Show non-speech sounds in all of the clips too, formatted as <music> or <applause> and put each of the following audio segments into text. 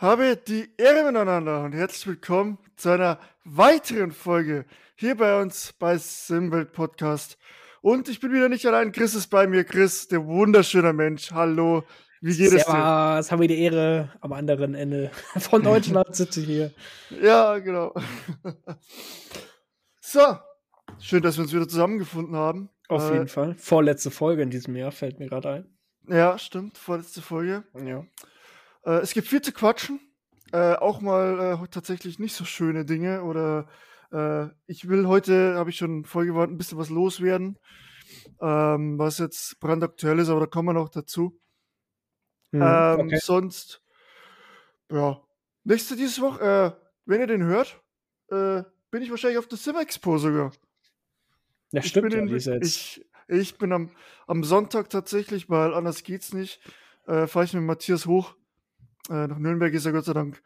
Habe die Ehre miteinander und herzlich willkommen zu einer weiteren Folge hier bei uns bei Simbild Podcast. Und ich bin wieder nicht allein. Chris ist bei mir. Chris, der wunderschöne Mensch. Hallo. Wie geht es dir? Servus, haben wir die Ehre am anderen Ende <laughs> von Deutschland sitze hier. Ja, genau. <laughs> So, schön, dass wir uns wieder zusammengefunden haben. Auf äh, jeden Fall. Vorletzte Folge in diesem Jahr fällt mir gerade ein. Ja, stimmt. Vorletzte Folge. Ja. Äh, es gibt viel zu quatschen. Äh, auch mal äh, tatsächlich nicht so schöne Dinge oder äh, ich will heute, habe ich schon vorgewarnt, ein bisschen was loswerden, ähm, was jetzt brandaktuell ist, aber da kommen wir noch dazu. Mhm, ähm, okay. Sonst, ja, nächste diese Woche, äh, wenn ihr den hört, äh, bin ich wahrscheinlich auf der Sim Expo sogar. Ja, stimmt. Ja, in, ich, ich bin am, am Sonntag tatsächlich, weil anders geht's nicht, äh, fahre ich mit Matthias hoch. Äh, nach Nürnberg ist er Gott sei Dank.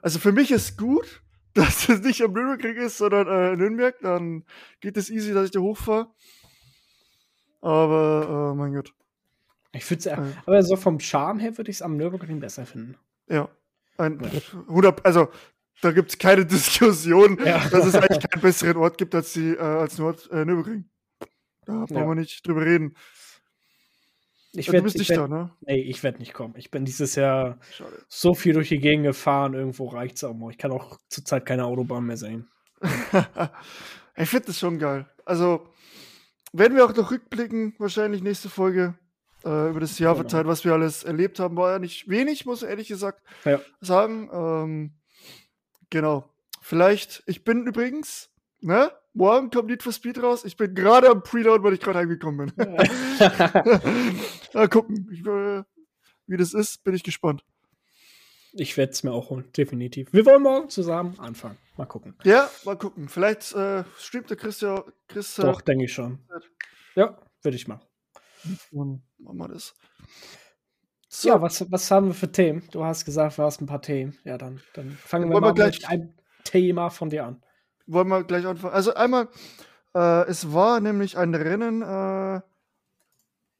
Also für mich ist gut, <laughs> dass es nicht am Nürnberg ist, sondern äh, Nürnberg. Dann geht es easy, dass ich da hochfahre. Aber, äh, mein Gott. Ich finde es, äh, aber so vom Charme her würde ich es am Nürburgring besser finden. Ja. Ein, ja. 100, also da gibt es keine <laughs> Diskussion, ja. dass es eigentlich keinen besseren Ort gibt als, die, äh, als Nord, äh, Nürburgring. Da brauchen ja. wir nicht drüber reden. Ich werd, du bist nicht werd, da, ne? Nee, ich werde nicht kommen. Ich bin dieses Jahr Schade. so viel durch die Gegend gefahren, irgendwo reicht es auch mal. Ich kann auch zurzeit keine Autobahn mehr sehen. <laughs> ich finde das schon geil. Also, werden wir auch noch rückblicken, wahrscheinlich nächste Folge, äh, über das Jahr genau. verteilt, was wir alles erlebt haben. War ja nicht wenig, muss ich ehrlich gesagt ja. sagen. Ähm, genau. Vielleicht, ich bin übrigens, ne? Morgen kommt Need for Speed raus. Ich bin gerade am Preload, weil ich gerade heimgekommen bin. <laughs> Mal gucken, ich, äh, wie das ist, bin ich gespannt. Ich werde es mir auch holen, definitiv. Wir wollen morgen zusammen anfangen. Mal gucken. Ja, mal gucken. Vielleicht äh, streamt der Christian. Chris, Doch, denke ich schon. Ja, würde ich machen. Machen wir das. So. Ja, was, was haben wir für Themen? Du hast gesagt, du hast ein paar Themen. Ja, dann, dann fangen wir mal mit einem Thema von dir an wollen wir gleich anfangen. Also einmal, äh, es war nämlich ein Rennen äh,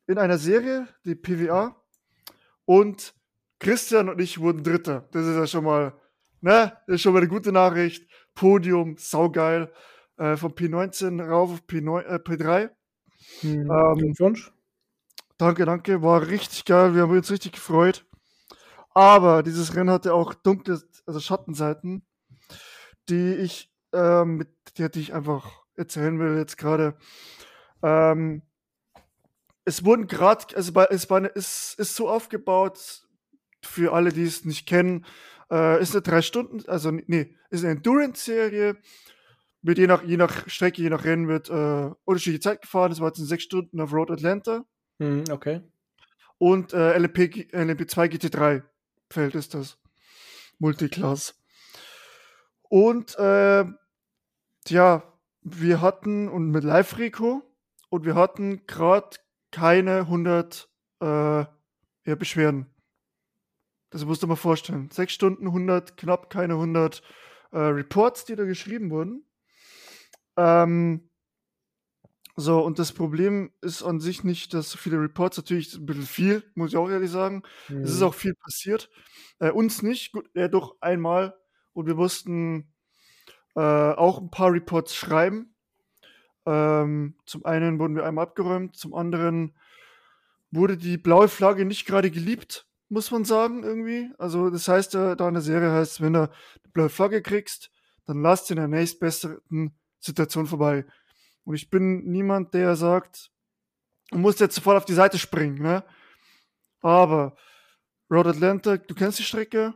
in einer Serie, die PWA, und Christian und ich wurden Dritter. Das ist ja schon mal, ne, das ist schon mal eine gute Nachricht. Podium, saugeil. Äh, von P19 rauf auf P9, äh, P3. Hm, ähm, danke, danke. War richtig geil. Wir haben uns richtig gefreut. Aber dieses Rennen hatte auch dunkle, also Schattenseiten, die ich ähm, mit der die ich einfach erzählen will jetzt gerade. Ähm, es wurden gerade, also bei, es war, ist, ist so aufgebaut, für alle, die es nicht kennen, äh, ist eine drei Stunden, also nee, ist eine Endurance-Serie, mit je nach, je nach Strecke, je nach Rennen wird äh, unterschiedliche Zeit gefahren. Das war jetzt in sechs Stunden auf Road Atlanta. Hm, okay. Und äh, LMP, LMP2 GT3 Feld ist das. Multiclass. Und äh, Tja, wir hatten und mit Live-Rico und wir hatten gerade keine 100 äh, ja, Beschwerden. Das musst du mal vorstellen. Sechs Stunden, 100, knapp keine 100 äh, Reports, die da geschrieben wurden. Ähm, so, und das Problem ist an sich nicht, dass so viele Reports, natürlich ein bisschen viel, muss ich auch ehrlich sagen. Mhm. Es ist mhm. auch viel passiert. Äh, uns nicht, gut, ja, doch einmal. Und wir mussten äh, auch ein paar Reports schreiben. Ähm, zum einen wurden wir einmal abgeräumt, zum anderen wurde die blaue Flagge nicht gerade geliebt, muss man sagen, irgendwie. Also, das heißt, äh, da in der Serie heißt, wenn du eine blaue Flagge kriegst, dann lass in der nächstbesten Situation vorbei. Und ich bin niemand, der sagt, du musst jetzt sofort auf die Seite springen, ne? Aber Road Atlanta, du kennst die Strecke,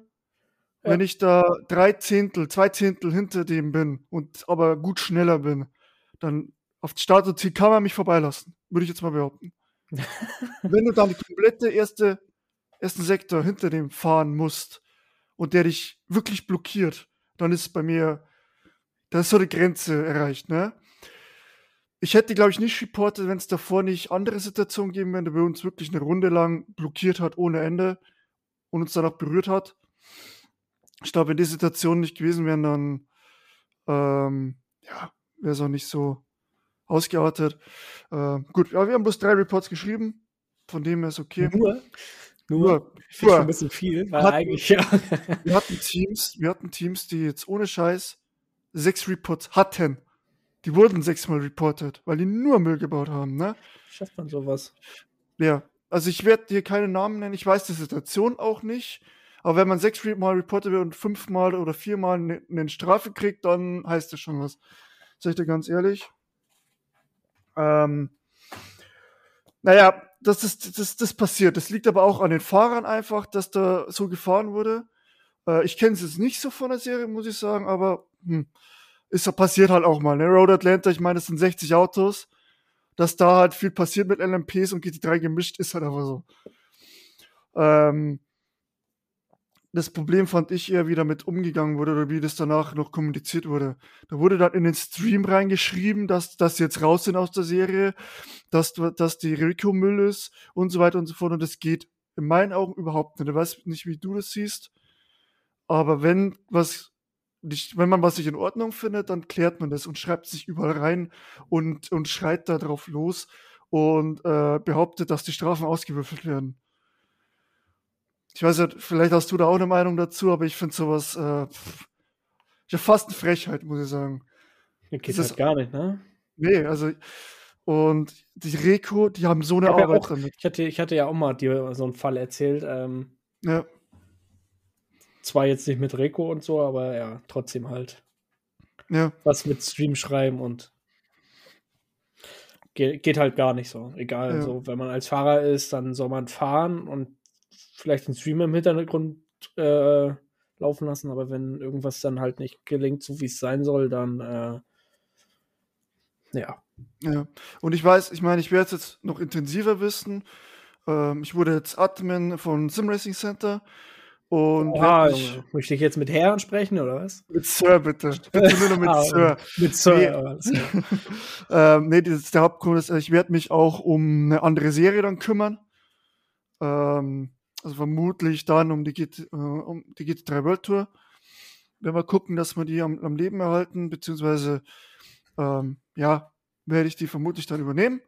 wenn ich da drei Zehntel, zwei Zehntel hinter dem bin und aber gut schneller bin, dann auf das Startziel kann man mich vorbeilassen. Würde ich jetzt mal behaupten. <laughs> Wenn du dann die komplette erste, ersten Sektor hinter dem fahren musst und der dich wirklich blockiert, dann ist bei mir, da ist so eine Grenze erreicht, ne? Ich hätte, glaube ich, nicht reportet, wenn es davor nicht andere Situationen geben wären, der uns wirklich eine Runde lang blockiert hat ohne Ende und uns dann auch berührt hat ich glaube, wenn die Situation nicht gewesen wären, dann ähm, ja, wäre es auch nicht so ausgeartet. Äh, gut, aber wir haben bloß drei Reports geschrieben, von dem her ist okay. Nur? Nur, ich finde schon ein bisschen viel, weil hatten, eigentlich ja. wir hatten Teams, wir hatten Teams, die jetzt ohne Scheiß sechs Reports hatten. Die wurden sechsmal reported, weil die nur Müll gebaut haben, ne? Schafft man sowas? Ja, also ich werde dir keine Namen nennen, ich weiß die Situation auch nicht. Aber wenn man sechsmal reported wird und fünfmal oder viermal eine, eine Strafe kriegt, dann heißt das schon was. Sag ich dir ganz ehrlich. Ähm, naja, das ist das, das passiert. Das liegt aber auch an den Fahrern einfach, dass da so gefahren wurde. Äh, ich kenne es jetzt nicht so von der Serie, muss ich sagen, aber hm, ist passiert halt auch mal. Ne? Road Atlanta, ich meine, es sind 60 Autos. Dass da halt viel passiert mit LMPs und GT3 gemischt, ist halt einfach so. Ähm, das Problem fand ich eher, wie damit umgegangen wurde oder wie das danach noch kommuniziert wurde. Da wurde dann in den Stream reingeschrieben, dass, dass sie jetzt raus sind aus der Serie, dass, dass die Rico Müll ist und so weiter und so fort. Und das geht in meinen Augen überhaupt nicht. Ich weiß nicht, wie du das siehst. Aber wenn was nicht, wenn man was nicht in Ordnung findet, dann klärt man das und schreibt sich überall rein und, und schreit da drauf los und äh, behauptet, dass die Strafen ausgewürfelt werden. Ich weiß ja, vielleicht hast du da auch eine Meinung dazu, aber ich finde sowas äh, ja fast eine Frechheit, muss ich sagen. Geht das halt gar nicht, ne? Nee, also und die Reko, die haben so eine Arbeit ja auch, damit. Ich hatte, ich hatte ja auch mal dir so einen Fall erzählt. Ähm, ja. Zwar jetzt nicht mit Reko und so, aber ja, trotzdem halt. Ja. Was mit Stream schreiben und geht, geht halt gar nicht so. Egal, ja. so, wenn man als Fahrer ist, dann soll man fahren und vielleicht einen Streamer im Hintergrund äh, laufen lassen, aber wenn irgendwas dann halt nicht gelingt, so wie es sein soll, dann äh, ja. Ja, und ich weiß, ich meine, ich werde es jetzt noch intensiver wissen. Ähm, ich wurde jetzt Admin von Sim Racing Center und Oha, ich, möchte ich jetzt mit Herren sprechen oder was? Mit Sir, bitte. Bitte nur mit <laughs> ah, Sir. Mit Sir. Nee, <laughs> ähm, nee das ist der Hauptgrund ist, ich werde mich auch um eine andere Serie dann kümmern. Ähm, also vermutlich dann um die, GT, äh, um die GT3 World Tour. Wenn wir gucken, dass wir die am, am Leben erhalten, beziehungsweise ähm, ja, werde ich die vermutlich dann übernehmen.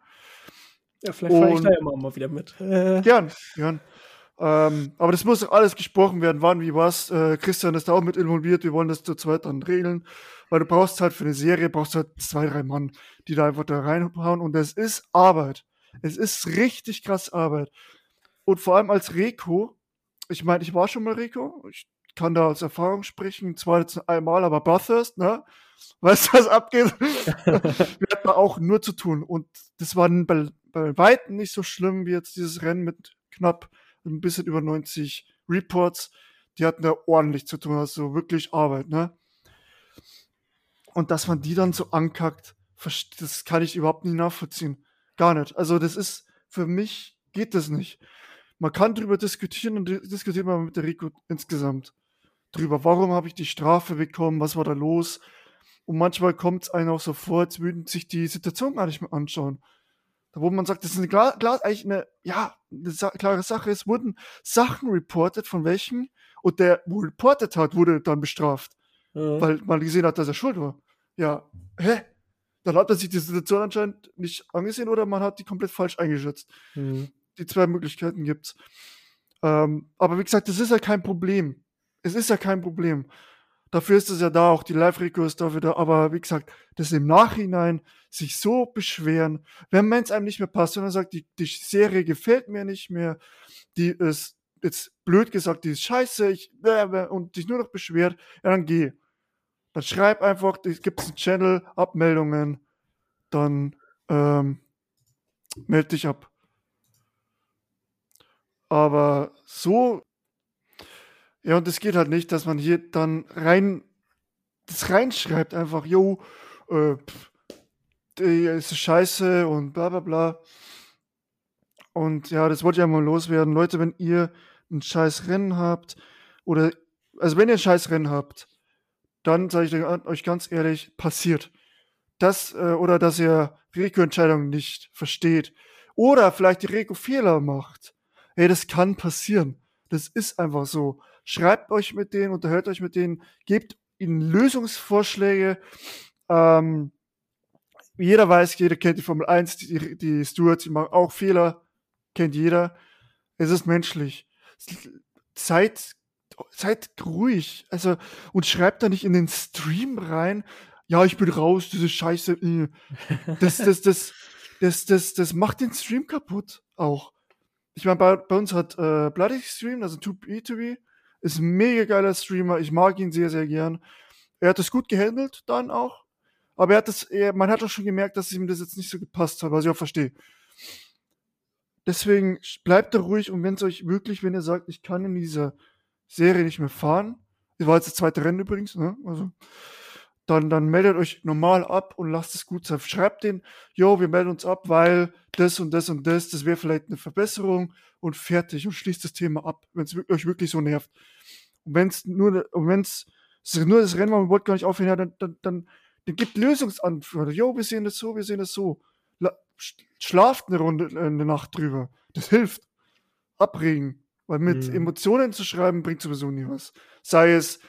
Ja, vielleicht fahre ich da ja mal wieder mit. <laughs> Gern, gern. Ähm, aber das muss alles gesprochen werden, wann, wie, was. Äh, Christian ist da auch mit involviert. Wir wollen das zu zweit dann regeln. Weil du brauchst halt für eine Serie, brauchst halt zwei, drei Mann, die da einfach da reinhauen. Und das ist Arbeit. Es ist richtig krass Arbeit. Und vor allem als Reko, ich meine, ich war schon mal Reko, ich kann da aus Erfahrung sprechen, zwar jetzt einmal, aber Bathurst, ne? <laughs> Weißt du, was abgeht? <laughs> Wir hatten auch nur zu tun. Und das war bei, bei Weitem nicht so schlimm wie jetzt dieses Rennen mit knapp ein bisschen über 90 Reports. Die hatten da ordentlich zu tun, also wirklich Arbeit, ne? Und dass man die dann so ankackt, das kann ich überhaupt nicht nachvollziehen. Gar nicht. Also das ist, für mich geht das nicht man kann darüber diskutieren und diskutiert man mit der Rico insgesamt drüber, warum habe ich die Strafe bekommen, was war da los. Und manchmal kommt es einem auch so vor, als würden sich die Situation gar nicht mehr anschauen. Da wo man sagt, das ist eine klar, klar eigentlich eine, ja, eine sa klare Sache. Es wurden Sachen reported, von welchen, und der, wo reported hat, wurde dann bestraft. Ja. Weil man gesehen hat, dass er schuld war. Ja, hä? Dann hat er sich die Situation anscheinend nicht angesehen oder man hat die komplett falsch eingeschätzt. Mhm die zwei Möglichkeiten gibt's. Ähm, aber wie gesagt, das ist ja kein Problem. Es ist ja kein Problem. Dafür ist es ja da, auch die Live-Reco ist dafür da. Aber wie gesagt, das im Nachhinein sich so beschweren, wenn es einem nicht mehr passt dann sagt, die, die Serie gefällt mir nicht mehr, die ist jetzt blöd gesagt, die ist scheiße, ich, und dich nur noch beschwert, ja, dann geh. Dann schreib einfach, es gibt einen Channel, Abmeldungen, dann ähm, melde dich ab. Aber so, ja, und es geht halt nicht, dass man hier dann rein, das reinschreibt, einfach, jo, äh, pff, ist scheiße und bla bla bla. Und ja, das wollte ich einmal loswerden. Leute, wenn ihr ein scheiß Rennen habt, oder, also wenn ihr ein scheiß Rennen habt, dann sage ich euch ganz ehrlich, passiert. Das, äh, oder dass ihr Reko-Entscheidungen nicht versteht. Oder vielleicht die Reko-Fehler macht hey, das kann passieren. Das ist einfach so. Schreibt euch mit denen, unterhört euch mit denen, gebt ihnen Lösungsvorschläge. Ähm, jeder weiß, jeder kennt die Formel 1, die, die Stewards, die machen auch Fehler, kennt jeder. Es ist menschlich. seid, seid ruhig. Also, und schreibt da nicht in den Stream rein, ja, ich bin raus, diese Scheiße. Äh. Das, das, das, das, das, das macht den Stream kaputt auch. Ich meine, bei, bei uns hat äh, Bloody Stream, also 2B2B, ist ein mega geiler Streamer. Ich mag ihn sehr, sehr gern. Er hat es gut gehandelt dann auch. Aber er hat das, er, man hat auch schon gemerkt, dass ihm das jetzt nicht so gepasst hat, was ich auch verstehe. Deswegen bleibt da ruhig und wenn es euch wirklich, wenn ihr sagt, ich kann in dieser Serie nicht mehr fahren, das war jetzt das zweite Rennen übrigens, ne? Also, dann, dann meldet euch normal ab und lasst es gut sein. Schreibt den, jo, wir melden uns ab, weil das und das und das, das wäre vielleicht eine Verbesserung und fertig und schließt das Thema ab, wenn es euch wirklich so nervt. Und wenn es nur, wenn es nur das Rennen war, man wollte gar nicht aufhören, ja, dann, dann, dann, dann gibt Lösungsantworten. Jo, wir sehen das so, wir sehen das so. Schlaft eine Runde, äh, eine Nacht drüber. Das hilft. Abregen. Weil mit mhm. Emotionen zu schreiben, bringt sowieso nie was. Sei es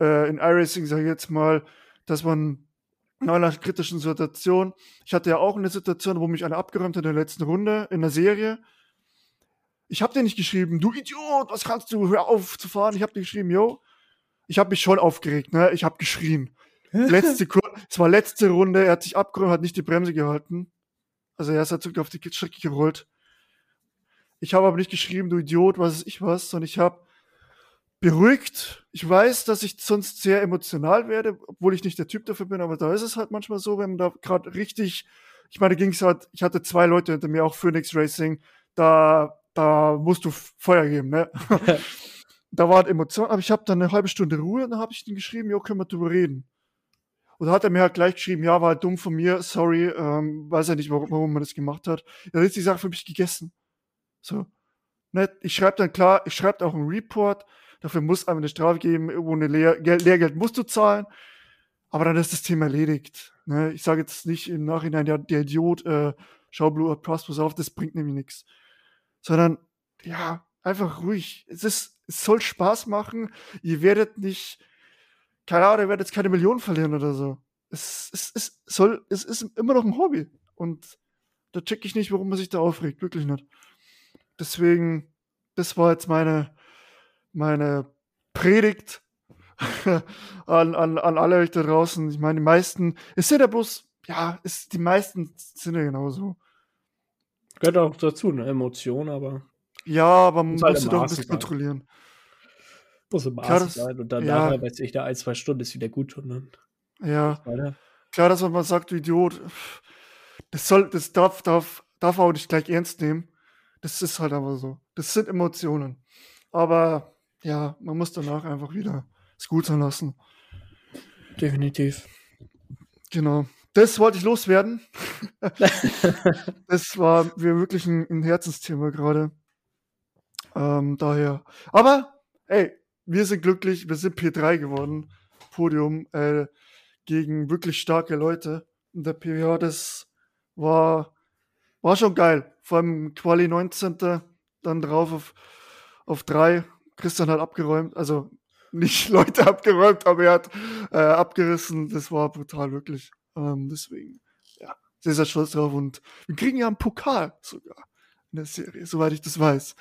äh, in iRacing, sage ich jetzt mal, dass man in einer kritischen Situation, ich hatte ja auch eine Situation, wo mich einer abgeräumt hat in der letzten Runde in der Serie. Ich habe dir nicht geschrieben, du Idiot, was kannst du, hör auf zu fahren. Ich habe dir geschrieben, yo, ich habe mich schon aufgeregt, ne? Ich habe geschrien. <laughs> Letzte, es war letzte Runde, er hat sich abgeräumt, hat nicht die Bremse gehalten. Also er ist halt zurück auf die Strecke gerollt. Ich habe aber nicht geschrieben, du Idiot, was ist ich was, sondern ich habe beruhigt. Ich weiß, dass ich sonst sehr emotional werde, obwohl ich nicht der Typ dafür bin, aber da ist es halt manchmal so, wenn man da gerade richtig, ich meine, ging es halt, ich hatte zwei Leute hinter mir, auch Phoenix Racing, da, da musst du Feuer geben, ne? <laughs> da war halt Emotion, aber ich habe dann eine halbe Stunde Ruhe und dann habe ich ihm geschrieben, jo, können wir drüber reden. Und da hat er mir halt gleich geschrieben, ja, war halt dumm von mir, sorry, ähm, weiß ja nicht, warum, warum man das gemacht hat. Dann ist die Sache für mich gegessen. So. Ne? Ich schreibe dann klar, ich schreibe auch einen Report, dafür muss einem eine Strafe geben, ohne Lehr Geld, Lehrgeld musst du zahlen. Aber dann ist das Thema erledigt. Ne? Ich sage jetzt nicht im Nachhinein, ja, der Idiot, äh, schau Blue Pass, pass auf, das bringt nämlich nichts. Sondern, ja, einfach ruhig. Es ist, es soll Spaß machen. Ihr werdet nicht, keine Ahnung, ihr werdet jetzt keine Millionen verlieren oder so. Es, es, es soll, es ist immer noch ein Hobby. Und da check ich nicht, warum man sich da aufregt. Wirklich nicht. Deswegen, das war jetzt meine, meine Predigt <laughs> an, an, an alle euch da draußen. Ich meine, die meisten, es sind ja bloß, ja, ist, die meisten sind ja genauso. Gehört auch dazu, eine Emotion, aber. Ja, aber man muss halt doch ein bisschen kontrollieren. Muss im Maß sein und dann ja. nachher, weiß ich, da ein, zwei Stunden ist wieder gut und dann. Ja. Klar, dass man sagt, du Idiot, das soll, das darf, darf, darf auch nicht gleich ernst nehmen. Das ist halt aber so. Das sind Emotionen. Aber ja, man muss danach einfach wieder es gut sein lassen. Definitiv. Genau. Das wollte ich loswerden. <laughs> das war mir wirklich ein, ein Herzensthema gerade. Ähm, daher. Aber, ey, wir sind glücklich, wir sind P3 geworden. Podium äh, gegen wirklich starke Leute. Und der PWH, das war, war schon geil. Vor allem Quali 19. Dann drauf auf, auf drei. Christian hat abgeräumt, also nicht <laughs> Leute abgeräumt, aber er hat äh, abgerissen. Das war brutal, wirklich. Ähm, deswegen, ja, sehr, sehr stolz drauf. Und wir kriegen ja einen Pokal sogar in der Serie, soweit ich das weiß.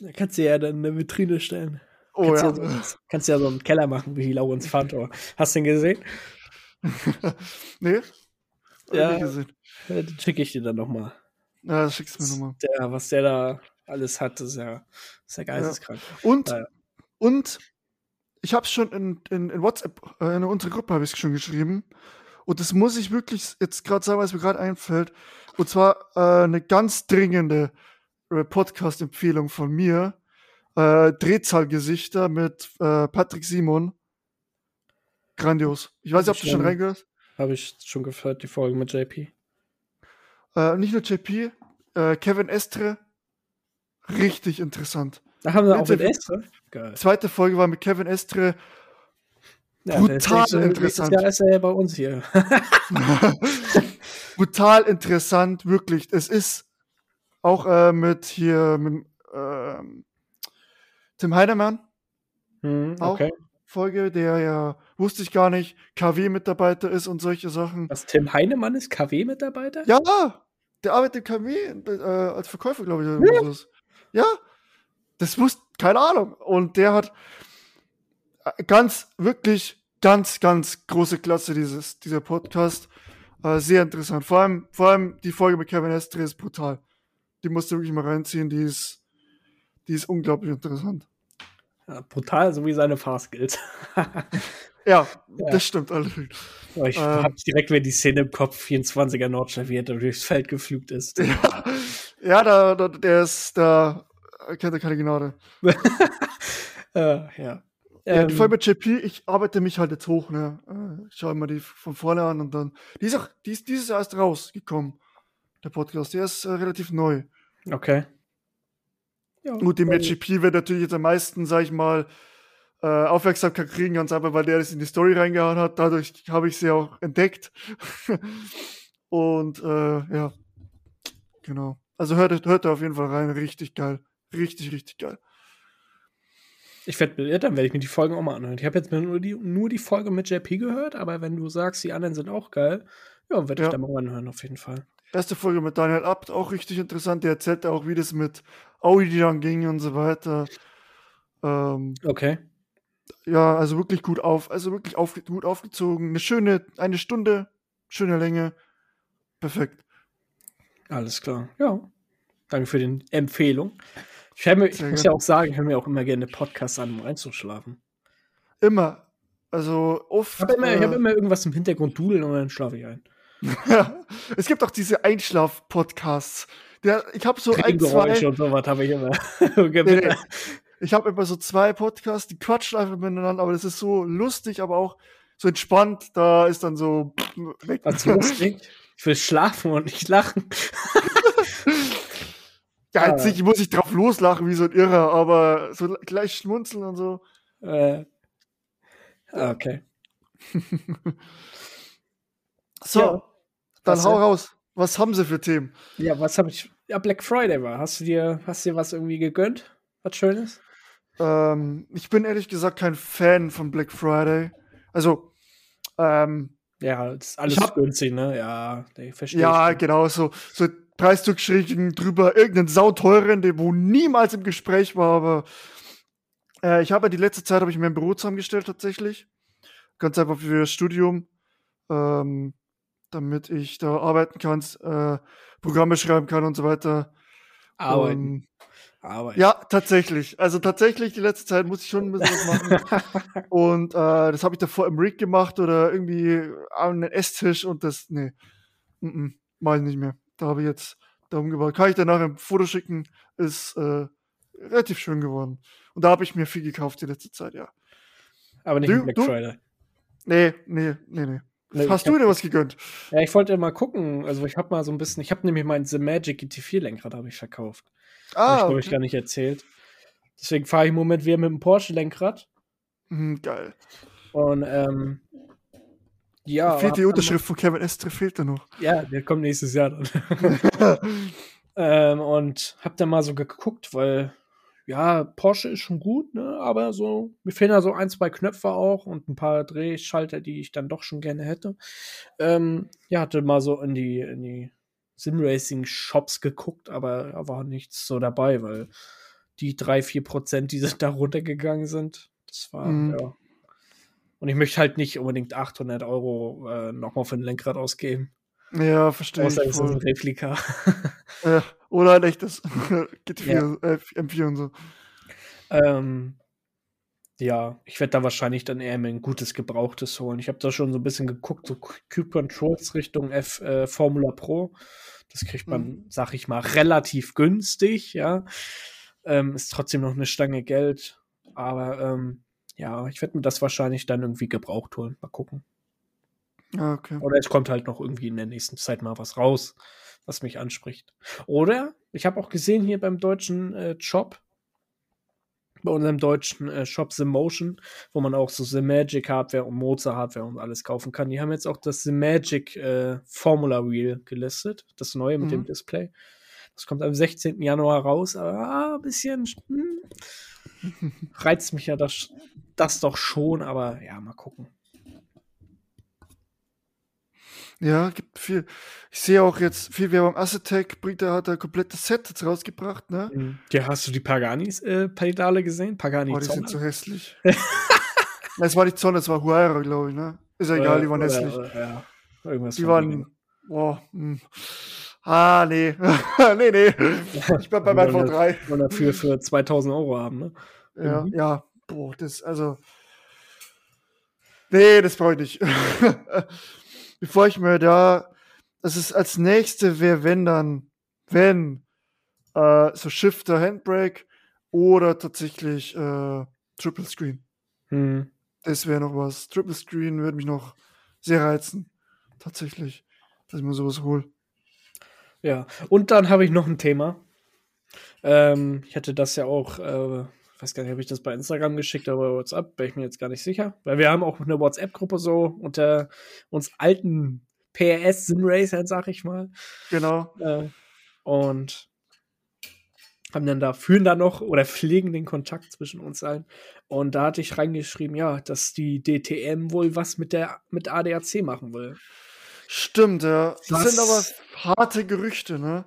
Da kannst du ja dann eine Vitrine stellen. Oh kannst ja. ja so, kannst ja so einen Keller machen wie Laurens Fantor. Hast du den gesehen? <laughs> nee. Ja, gesehen. den schicke ich dir dann nochmal. Ja, das schickst du mir nochmal. Der, was der da alles hat, ist ja, ist ja geisteskrank. Ja. Und, ja. und ich habe schon in, in, in WhatsApp, äh, in unsere Gruppe habe ich schon geschrieben. Und das muss ich wirklich jetzt gerade sagen, was mir gerade einfällt. Und zwar äh, eine ganz dringende äh, Podcast-Empfehlung von mir. Äh, Drehzahlgesichter mit äh, Patrick Simon. Grandios. Ich weiß nicht, ob du schon reingehört Habe ich schon gehört, die Folge mit JP. Äh, nicht nur JP, äh, Kevin Estre richtig interessant. Da haben wir auch mit Estre? Geil. Zweite Folge war mit Kevin Estre. Ja, brutal so, interessant. Ja, ist er ja bei uns hier. <laughs> brutal interessant, wirklich. Es ist auch äh, mit hier mit äh, Tim Heidemann. Hm, okay. Auch Folge, der ja, wusste ich gar nicht, KW-Mitarbeiter ist und solche Sachen. Was, Tim Heinemann ist KW-Mitarbeiter? Ja, der arbeitet im KW äh, als Verkäufer, glaube ich. Ja. Ja, das wusste, keine Ahnung. Und der hat äh, ganz, wirklich ganz, ganz große Klasse, dieses, dieser Podcast. Äh, sehr interessant. Vor allem, vor allem die Folge mit Kevin Estre ist brutal. Die musst du wirklich mal reinziehen, die ist, die ist unglaublich interessant. Ja, brutal, so wie seine Fahrskills. <laughs> ja, ja, das stimmt allerdings. Oh, ich ähm, habe direkt wieder die Szene im Kopf, 24er Nordschleife, wie er durchs Feld geflugt ist. Ja, ja da, da, der ist, da kennt er keine Gnade. <laughs> äh, ja. Ja, die Folge mit JP, ich arbeite mich halt jetzt hoch, ne? Äh, ich schaue mir die von vorne an und dann. Die ist auch, die ist dieses Jahr erst rausgekommen, der Podcast. Der ist äh, relativ neu. Okay. Ja, Gut, dem JP wird natürlich jetzt am meisten, sag ich mal, äh, Aufmerksamkeit kriegen, ganz einfach, weil der das in die Story reingehauen hat. Dadurch habe ich sie auch entdeckt. <laughs> und äh, ja, genau. Also hört, hört da auf jeden Fall rein. Richtig geil. Richtig, richtig geil. Ich werde, ja, dann werde ich mir die Folgen auch mal anhören. Ich habe jetzt nur die, nur die Folge mit JP gehört, aber wenn du sagst, die anderen sind auch geil, ja, werde ich ja. da mal anhören, auf jeden Fall. Erste Folge mit Daniel Abt, auch richtig interessant. Der erzählt auch, wie das mit Audi dann ging und so weiter. Ähm, okay. Ja, also wirklich gut auf, also wirklich auf, gut aufgezogen. Eine schöne, eine Stunde, schöne Länge. Perfekt. Alles klar. Ja. Danke für die Empfehlung. Ich, mir, ich muss ja auch sagen, ich höre mir auch immer gerne Podcasts an, um einzuschlafen. Immer. Also oft. Ich habe immer, äh, hab immer irgendwas im Hintergrund dudeln und dann schlafe ich ein. <laughs> Es gibt auch diese Einschlaf-Podcasts. Ich habe so ein, zwei. und sowas habe ich immer. <laughs> nee, nee. Ich habe immer so zwei Podcasts, die quatschen einfach miteinander, aber das ist so lustig, aber auch so entspannt. Da ist dann so <laughs> weg. Was lustig? Ich will schlafen und nicht lachen. <laughs> Ja, jetzt nicht, muss ich drauf loslachen wie so ein Irrer, aber so gleich schmunzeln und so. Äh, okay. so, ja, dann hau raus. Was haben sie für Themen? Ja, was habe ich? Ja, Black Friday war. Hast du dir, hast dir was irgendwie gegönnt? Was Schönes? Ähm, ich bin ehrlich gesagt kein Fan von Black Friday. Also, ähm, ja, das ist alles hab, günstig, ne? Ja, ich verstehe. Ja, genau, so, so Preiszugschrägen drüber, irgendeinen sauteuren, der wo niemals im Gespräch war, aber äh, ich habe die letzte Zeit habe ich mir ein Büro zusammengestellt tatsächlich. Ganz einfach für das Studium, ähm, damit ich da arbeiten kann, äh, Programme schreiben kann und so weiter. Arbeiten. Arbeiten. Ja, tatsächlich. Also tatsächlich, die letzte Zeit muss ich schon ein bisschen was machen. <laughs> und äh, das habe ich davor im Rig gemacht oder irgendwie an den Esstisch und das, nee, mm -mm, mach ich nicht mehr. Da habe ich jetzt darum gebaut. Kann ich dir nachher ein Foto schicken? Ist äh, relativ schön geworden. Und da habe ich mir viel gekauft die letzte Zeit, ja. Aber nicht du, Black du? Friday. Nee, nee, nee, nee. Nee Hast du dir was gegönnt? Ja, ich wollte mal gucken. Also ich habe mal so ein bisschen, ich habe nämlich mein The Magic GT4 Lenkrad habe ich verkauft. Ah, habe ich okay. ich gar nicht erzählt. Deswegen fahre ich im Moment wieder mit dem Porsche Lenkrad. Mhm, geil. Und ähm, ja. Fehlt die Unterschrift von Kevin Estre, fehlt da noch. Ja, der kommt nächstes Jahr dann. <laughs> <laughs> ähm, und hab dann mal so geguckt, weil, ja, Porsche ist schon gut, ne, aber so, mir fehlen da so ein, zwei Knöpfe auch und ein paar Drehschalter, die ich dann doch schon gerne hätte. Ähm, ja, hatte mal so in die, in die Simracing-Shops geguckt, aber da war nichts so dabei, weil die drei, vier Prozent, die <laughs> da runtergegangen sind, das war, mhm. ja, und ich möchte halt nicht unbedingt 800 Euro äh, nochmal für ein Lenkrad ausgeben. Ja, verstehe Außer ich. Außer es ist ein Replika. <laughs> ja, oder ein echtes GT4, ja. äh, M4 und so. Ähm, ja, ich werde da wahrscheinlich dann eher ein gutes Gebrauchtes holen. Ich habe da schon so ein bisschen geguckt, so Cube Controls Richtung F äh, Formula Pro. Das kriegt man, mhm. sag ich mal, relativ günstig, ja. Ähm, ist trotzdem noch eine Stange Geld. Aber ähm, ja, ich werde mir das wahrscheinlich dann irgendwie gebraucht holen. Mal gucken. Ah, okay. Oder es kommt halt noch irgendwie in der nächsten Zeit mal was raus, was mich anspricht. Oder ich habe auch gesehen hier beim deutschen äh, Shop, bei unserem deutschen äh, Shop The Motion, wo man auch so The Magic Hardware und Mozart Hardware und alles kaufen kann. Die haben jetzt auch das The Magic äh, Formula Wheel gelistet, das neue mit mhm. dem Display. Das kommt am 16. Januar raus, aber ah, ein bisschen. Hm, <laughs> reizt mich ja das, das doch schon, aber ja, mal gucken. Ja, gibt viel. Ich sehe auch jetzt viel Werbung. Acetec bringt, da hat er ein komplettes Set jetzt rausgebracht, ne? Mhm. Ja, hast du die Paganis-Pedale äh, gesehen? Pagani oh, die sind so hässlich. <laughs> es war nicht Zonne, es war Huayra, glaube ich, ne? Ist ja egal, die waren oder, hässlich. Oder, ja. Irgendwas die waren. Hm. Ah, nee. <laughs> nee, nee. Ich bin bei meinem V3. Und dafür für 2000 Euro haben, ne? Ja, mhm. ja. Boah, das, also. Nee, das brauche ich nicht. <laughs> Bevor ich mir da. Das ist als nächste wäre, wenn dann, wenn, äh, so Shifter Handbrake oder tatsächlich äh, Triple Screen. Mhm. Das wäre noch was. Triple Screen würde mich noch sehr reizen. Tatsächlich. Dass ich mir sowas hole. Ja, und dann habe ich noch ein Thema. Ähm, ich hatte das ja auch, äh, ich weiß gar nicht, habe ich das bei Instagram geschickt oder bei WhatsApp, bin ich mir jetzt gar nicht sicher. Weil wir haben auch eine WhatsApp-Gruppe so unter uns alten PRS-Sim-Racern, sag ich mal. Genau. Äh, und haben dann da, führen da noch oder pflegen den Kontakt zwischen uns ein. Und da hatte ich reingeschrieben, ja, dass die DTM wohl was mit der mit ADAC machen will. Stimmt, ja. Das, das sind aber harte Gerüchte, ne?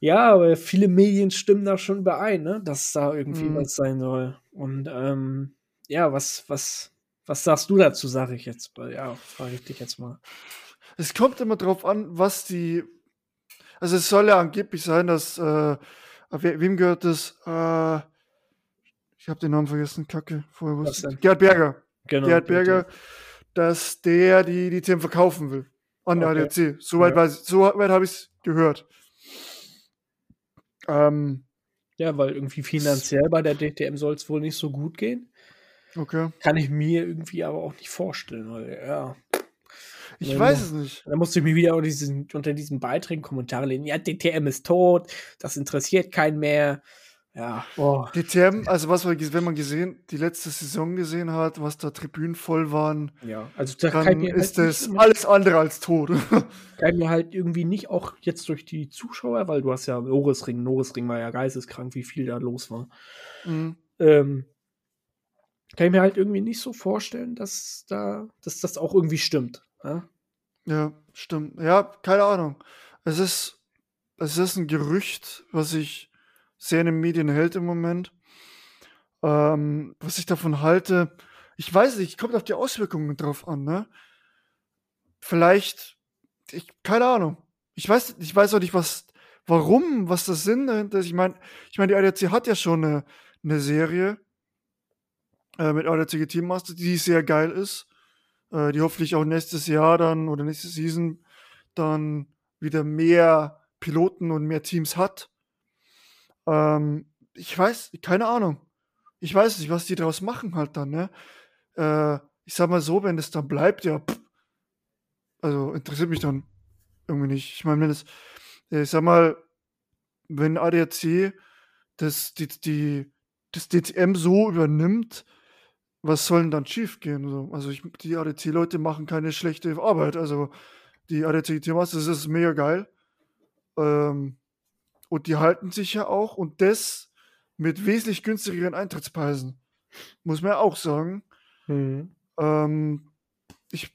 Ja, aber viele Medien stimmen da schon überein, ne? Dass da irgendwie mhm. was sein soll. Und ähm, ja, was, was, was sagst du dazu, sage ich jetzt. Ja, frage ich dich jetzt mal. Es kommt immer drauf an, was die. Also es soll ja angeblich sein, dass äh, wem gehört das? Äh, ich habe den Namen vergessen, Kacke. Vorher wusste Gerhard Berger. Genau. Gerhard Berger, dass der die, die Themen verkaufen will an der okay. ADAC. Soweit, ja. so weit habe ich es gehört. Ähm, ja, weil irgendwie finanziell bei der DTM soll es wohl nicht so gut gehen. Okay. Kann ich mir irgendwie aber auch nicht vorstellen, weil, ja. Ich weiß es nicht. Da musste ich mir wieder unter diesen, unter diesen Beiträgen Kommentare lehnen. Ja, DTM ist tot, das interessiert keinen mehr. Ja. Boah. DTM, also was man, wenn man gesehen, die letzte Saison gesehen hat, was da Tribünen voll waren, ja, also da dann ist halt das alles andere als tot. <laughs> Kann mir halt irgendwie nicht auch jetzt durch die Zuschauer, weil du hast ja Norisring, Norisring war ja geisteskrank, wie viel da los war. Mhm. Ähm, kann ich mir halt irgendwie nicht so vorstellen, dass da, dass das auch irgendwie stimmt. Ja, ja stimmt. Ja, keine Ahnung. Es ist, es ist ein Gerücht, was ich sehr in den Medien hält im Moment. Ähm, was ich davon halte, ich weiß nicht, kommt auf die Auswirkungen drauf an, ne? Vielleicht, ich, keine Ahnung. Ich weiß, ich weiß auch nicht, was, warum, was das Sinn dahinter ist. Ich meine, ich meine, die ADAC hat ja schon eine, eine Serie äh, mit ADAC Team Master, die sehr geil ist, äh, die hoffentlich auch nächstes Jahr dann oder nächste Season dann wieder mehr Piloten und mehr Teams hat. Ähm, ich weiß, keine Ahnung. Ich weiß nicht, was die daraus machen halt dann, ne? Äh, ich sag mal so, wenn es dann bleibt, ja, pff, also interessiert mich dann irgendwie nicht. Ich meine, wenn es, ich sag mal, wenn ADAC das, die, die, das DTM so übernimmt, was soll denn dann schief gehen? So? Also ich, die ADC-Leute machen keine schlechte Arbeit. Also die ADC-Teams, das ist mega geil. Ähm, und die halten sich ja auch und das mit wesentlich günstigeren Eintrittspreisen. Muss man ja auch sagen. Mhm. Ähm, ich,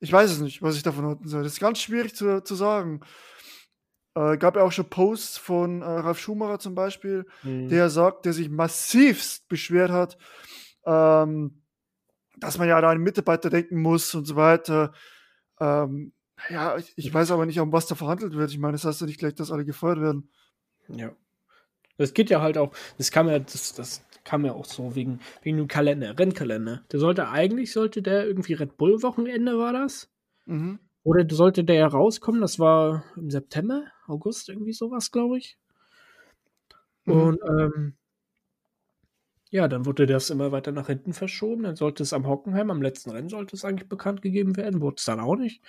ich weiß es nicht, was ich davon halten soll. Das ist ganz schwierig zu, zu sagen. Äh, gab ja auch schon Posts von äh, Ralf Schumacher zum Beispiel, mhm. der sagt, der sich massivst beschwert hat, ähm, dass man ja da an Mitarbeiter denken muss und so weiter. Ähm, ja, ich, ich, weiß aber nicht, um was da verhandelt wird. Ich meine, das heißt ja nicht gleich, dass alle gefeuert werden. Ja. Das geht ja halt auch, das kam ja, das, das kam ja auch so wegen, wegen dem Kalender, Rennkalender. Der sollte eigentlich, sollte der irgendwie Red Bull-Wochenende war das? Mhm. Oder sollte der ja rauskommen, das war im September, August, irgendwie sowas, glaube ich. Mhm. Und ähm, ja, dann wurde das immer weiter nach hinten verschoben. Dann sollte es am Hockenheim, am letzten Rennen sollte es eigentlich bekannt gegeben werden, wurde es dann auch nicht.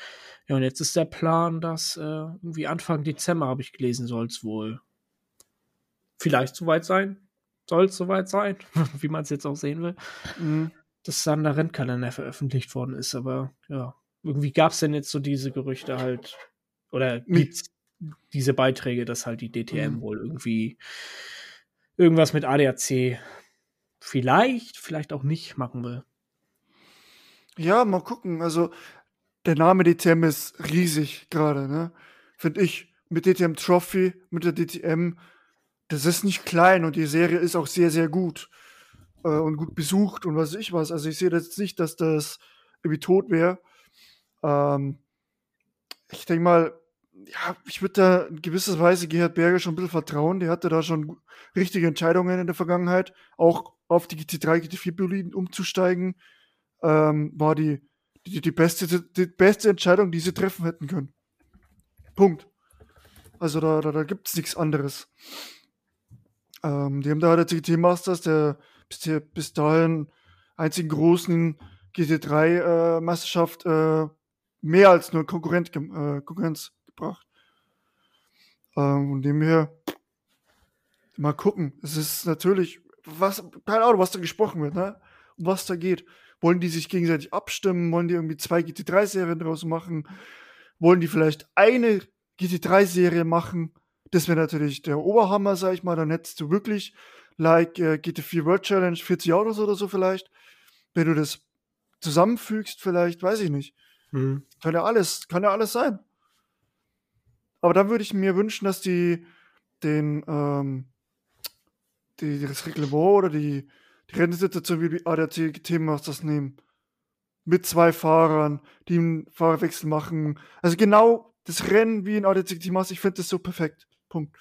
Ja, und jetzt ist der Plan, dass äh, irgendwie Anfang Dezember, habe ich gelesen, soll es wohl vielleicht soweit sein. Soll es soweit sein, <laughs> wie man es jetzt auch sehen will. Mhm. Dass dann der Rennkalender veröffentlicht worden ist. Aber ja, irgendwie gab es denn jetzt so diese Gerüchte halt, oder gibt diese Beiträge, dass halt die DTM mhm. wohl irgendwie irgendwas mit ADAC vielleicht, vielleicht auch nicht machen will. Ja, mal gucken. Also der Name DTM ist riesig gerade, ne? Finde ich. Mit DTM Trophy, mit der DTM, das ist nicht klein und die Serie ist auch sehr, sehr gut äh, und gut besucht und was weiß ich was. Also ich sehe jetzt nicht, dass das irgendwie tot wäre. Ähm, ich denke mal, ja, ich würde da in gewisser Weise Gerhard Berger schon ein bisschen vertrauen. Der hatte da schon richtige Entscheidungen in der Vergangenheit, auch auf die GT3, GT4-Boliden umzusteigen, ähm, war die, die, die, beste, die beste Entscheidung, die sie treffen hätten können. Punkt. Also da, da, da gibt es nichts anderes. Ähm, die haben da der GT Masters, der bis, bis dahin einzigen großen GT3-Meisterschaft äh, äh, mehr als nur Konkurrent, äh, Konkurrenz gebracht. Ähm, von dem her, mal gucken. Es ist natürlich, was, keine Ahnung, was da gesprochen wird, ne? Um was da geht. Wollen die sich gegenseitig abstimmen? Wollen die irgendwie zwei GT3-Serien draus machen? Wollen die vielleicht eine GT3-Serie machen? Das wäre natürlich der Oberhammer, sag ich mal. Dann hättest du wirklich, like äh, GT4 World Challenge, 40 Autos oder so vielleicht. Wenn du das zusammenfügst, vielleicht, weiß ich nicht. Mhm. Kann ja alles, kann ja alles sein. Aber dann würde ich mir wünschen, dass die den, ähm, die, das Reglement oder die, die Rennsituation wie die ADAC-Themenmasters nehmen. Mit zwei Fahrern, die einen Fahrerwechsel machen. Also genau das Rennen wie in ADAC Team Masters, ich finde das so perfekt. Punkt.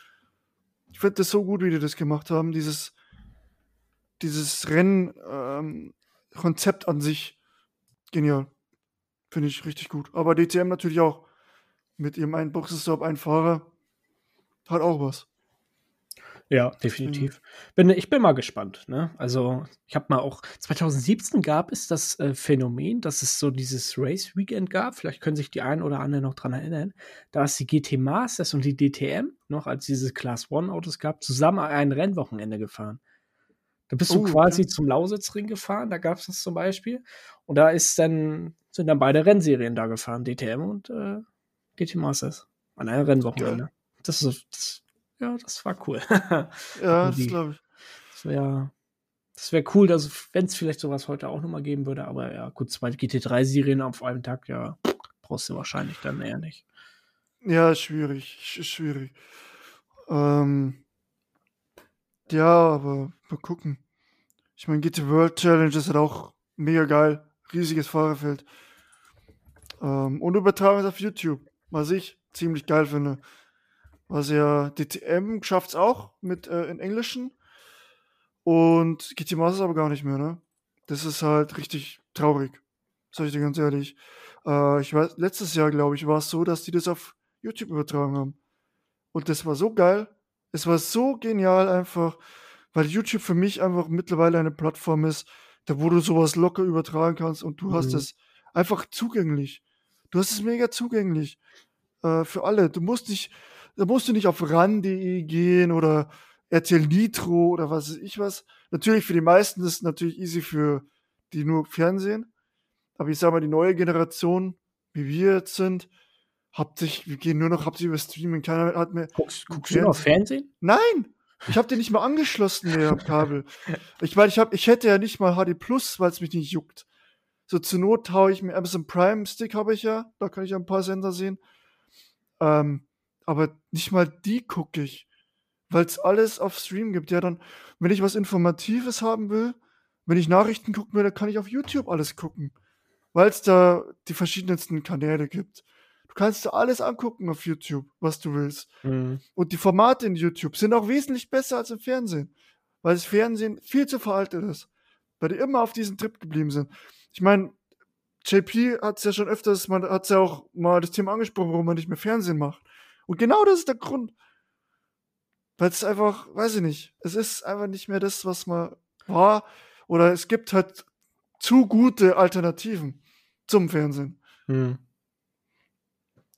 Ich finde das so gut, wie die das gemacht haben. Dieses, dieses Rennen-Konzept ähm, an sich genial. Finde ich richtig gut. Aber DTM natürlich auch. Mit ihrem einen Boxenstopp, ein Fahrer. Hat auch was. Ja, definitiv. Bin, ich bin mal gespannt. Ne? Also, ich habe mal auch 2017 gab es das äh, Phänomen, dass es so dieses Race Weekend gab. Vielleicht können sich die einen oder anderen noch dran erinnern. Da ist die GT Masters und die DTM noch, als diese Class One Autos gab, zusammen ein Rennwochenende gefahren. Da bist oh, du quasi okay. zum Lausitzring gefahren, da gab es das zum Beispiel. Und da ist dann, sind dann beide Rennserien da gefahren, DTM und äh, GT Masters. An einem Rennwochenende. Ja. Das ist, das ja, das war cool. <laughs> ja, das glaube ich. Das wäre das wäre cool, wenn es vielleicht sowas heute auch nochmal geben würde, aber ja, gut, zwei GT3-Serien auf einem Tag, ja, brauchst du wahrscheinlich dann eher nicht. Ja, schwierig, schwierig. Ähm, ja, aber mal gucken. Ich meine, GT World Challenge ist halt auch mega geil. Riesiges Fahrerfeld. Ähm, und übertragen auf YouTube, was ich ziemlich geil finde. Was ja DTM schafft es auch mit äh, in Englischen. Und GT Masters aber gar nicht mehr, ne? Das ist halt richtig traurig. Sag ich dir ganz ehrlich. Äh, ich weiß, letztes Jahr, glaube ich, war es so, dass die das auf YouTube übertragen haben. Und das war so geil. Es war so genial einfach, weil YouTube für mich einfach mittlerweile eine Plattform ist, da wo du sowas locker übertragen kannst und du mhm. hast es einfach zugänglich. Du hast es mega zugänglich äh, für alle. Du musst nicht, da musst du nicht auf ran.de gehen oder RTL Nitro oder was weiß ich was. Natürlich für die meisten ist es natürlich easy für die nur Fernsehen. Aber ich sag mal, die neue Generation, wie wir jetzt sind, habt sich, wir gehen nur noch habt über Streaming. Keiner hat mehr. Guckst, guckst du noch Fernsehen? Nein! Ich habe den nicht mal angeschlossen, der <laughs> Kabel. Ich meine, ich, hab, ich hätte ja nicht mal HD Plus, weil es mich nicht juckt. So zur Not haue ich mir Amazon Prime Stick habe ich ja, da kann ich ein paar Sender sehen. Ähm, aber nicht mal die gucke ich, weil es alles auf Stream gibt. Ja, dann, wenn ich was Informatives haben will, wenn ich Nachrichten gucken will, dann kann ich auf YouTube alles gucken, weil es da die verschiedensten Kanäle gibt. Du kannst dir alles angucken auf YouTube, was du willst. Mhm. Und die Formate in YouTube sind auch wesentlich besser als im Fernsehen, weil das Fernsehen viel zu veraltet ist, weil die immer auf diesem Trip geblieben sind. Ich meine, JP hat es ja schon öfters, man hat es ja auch mal das Thema angesprochen, warum man nicht mehr Fernsehen macht. Und genau das ist der Grund. Weil es einfach, weiß ich nicht, es ist einfach nicht mehr das, was man war. Oder es gibt halt zu gute Alternativen zum Fernsehen. Hm.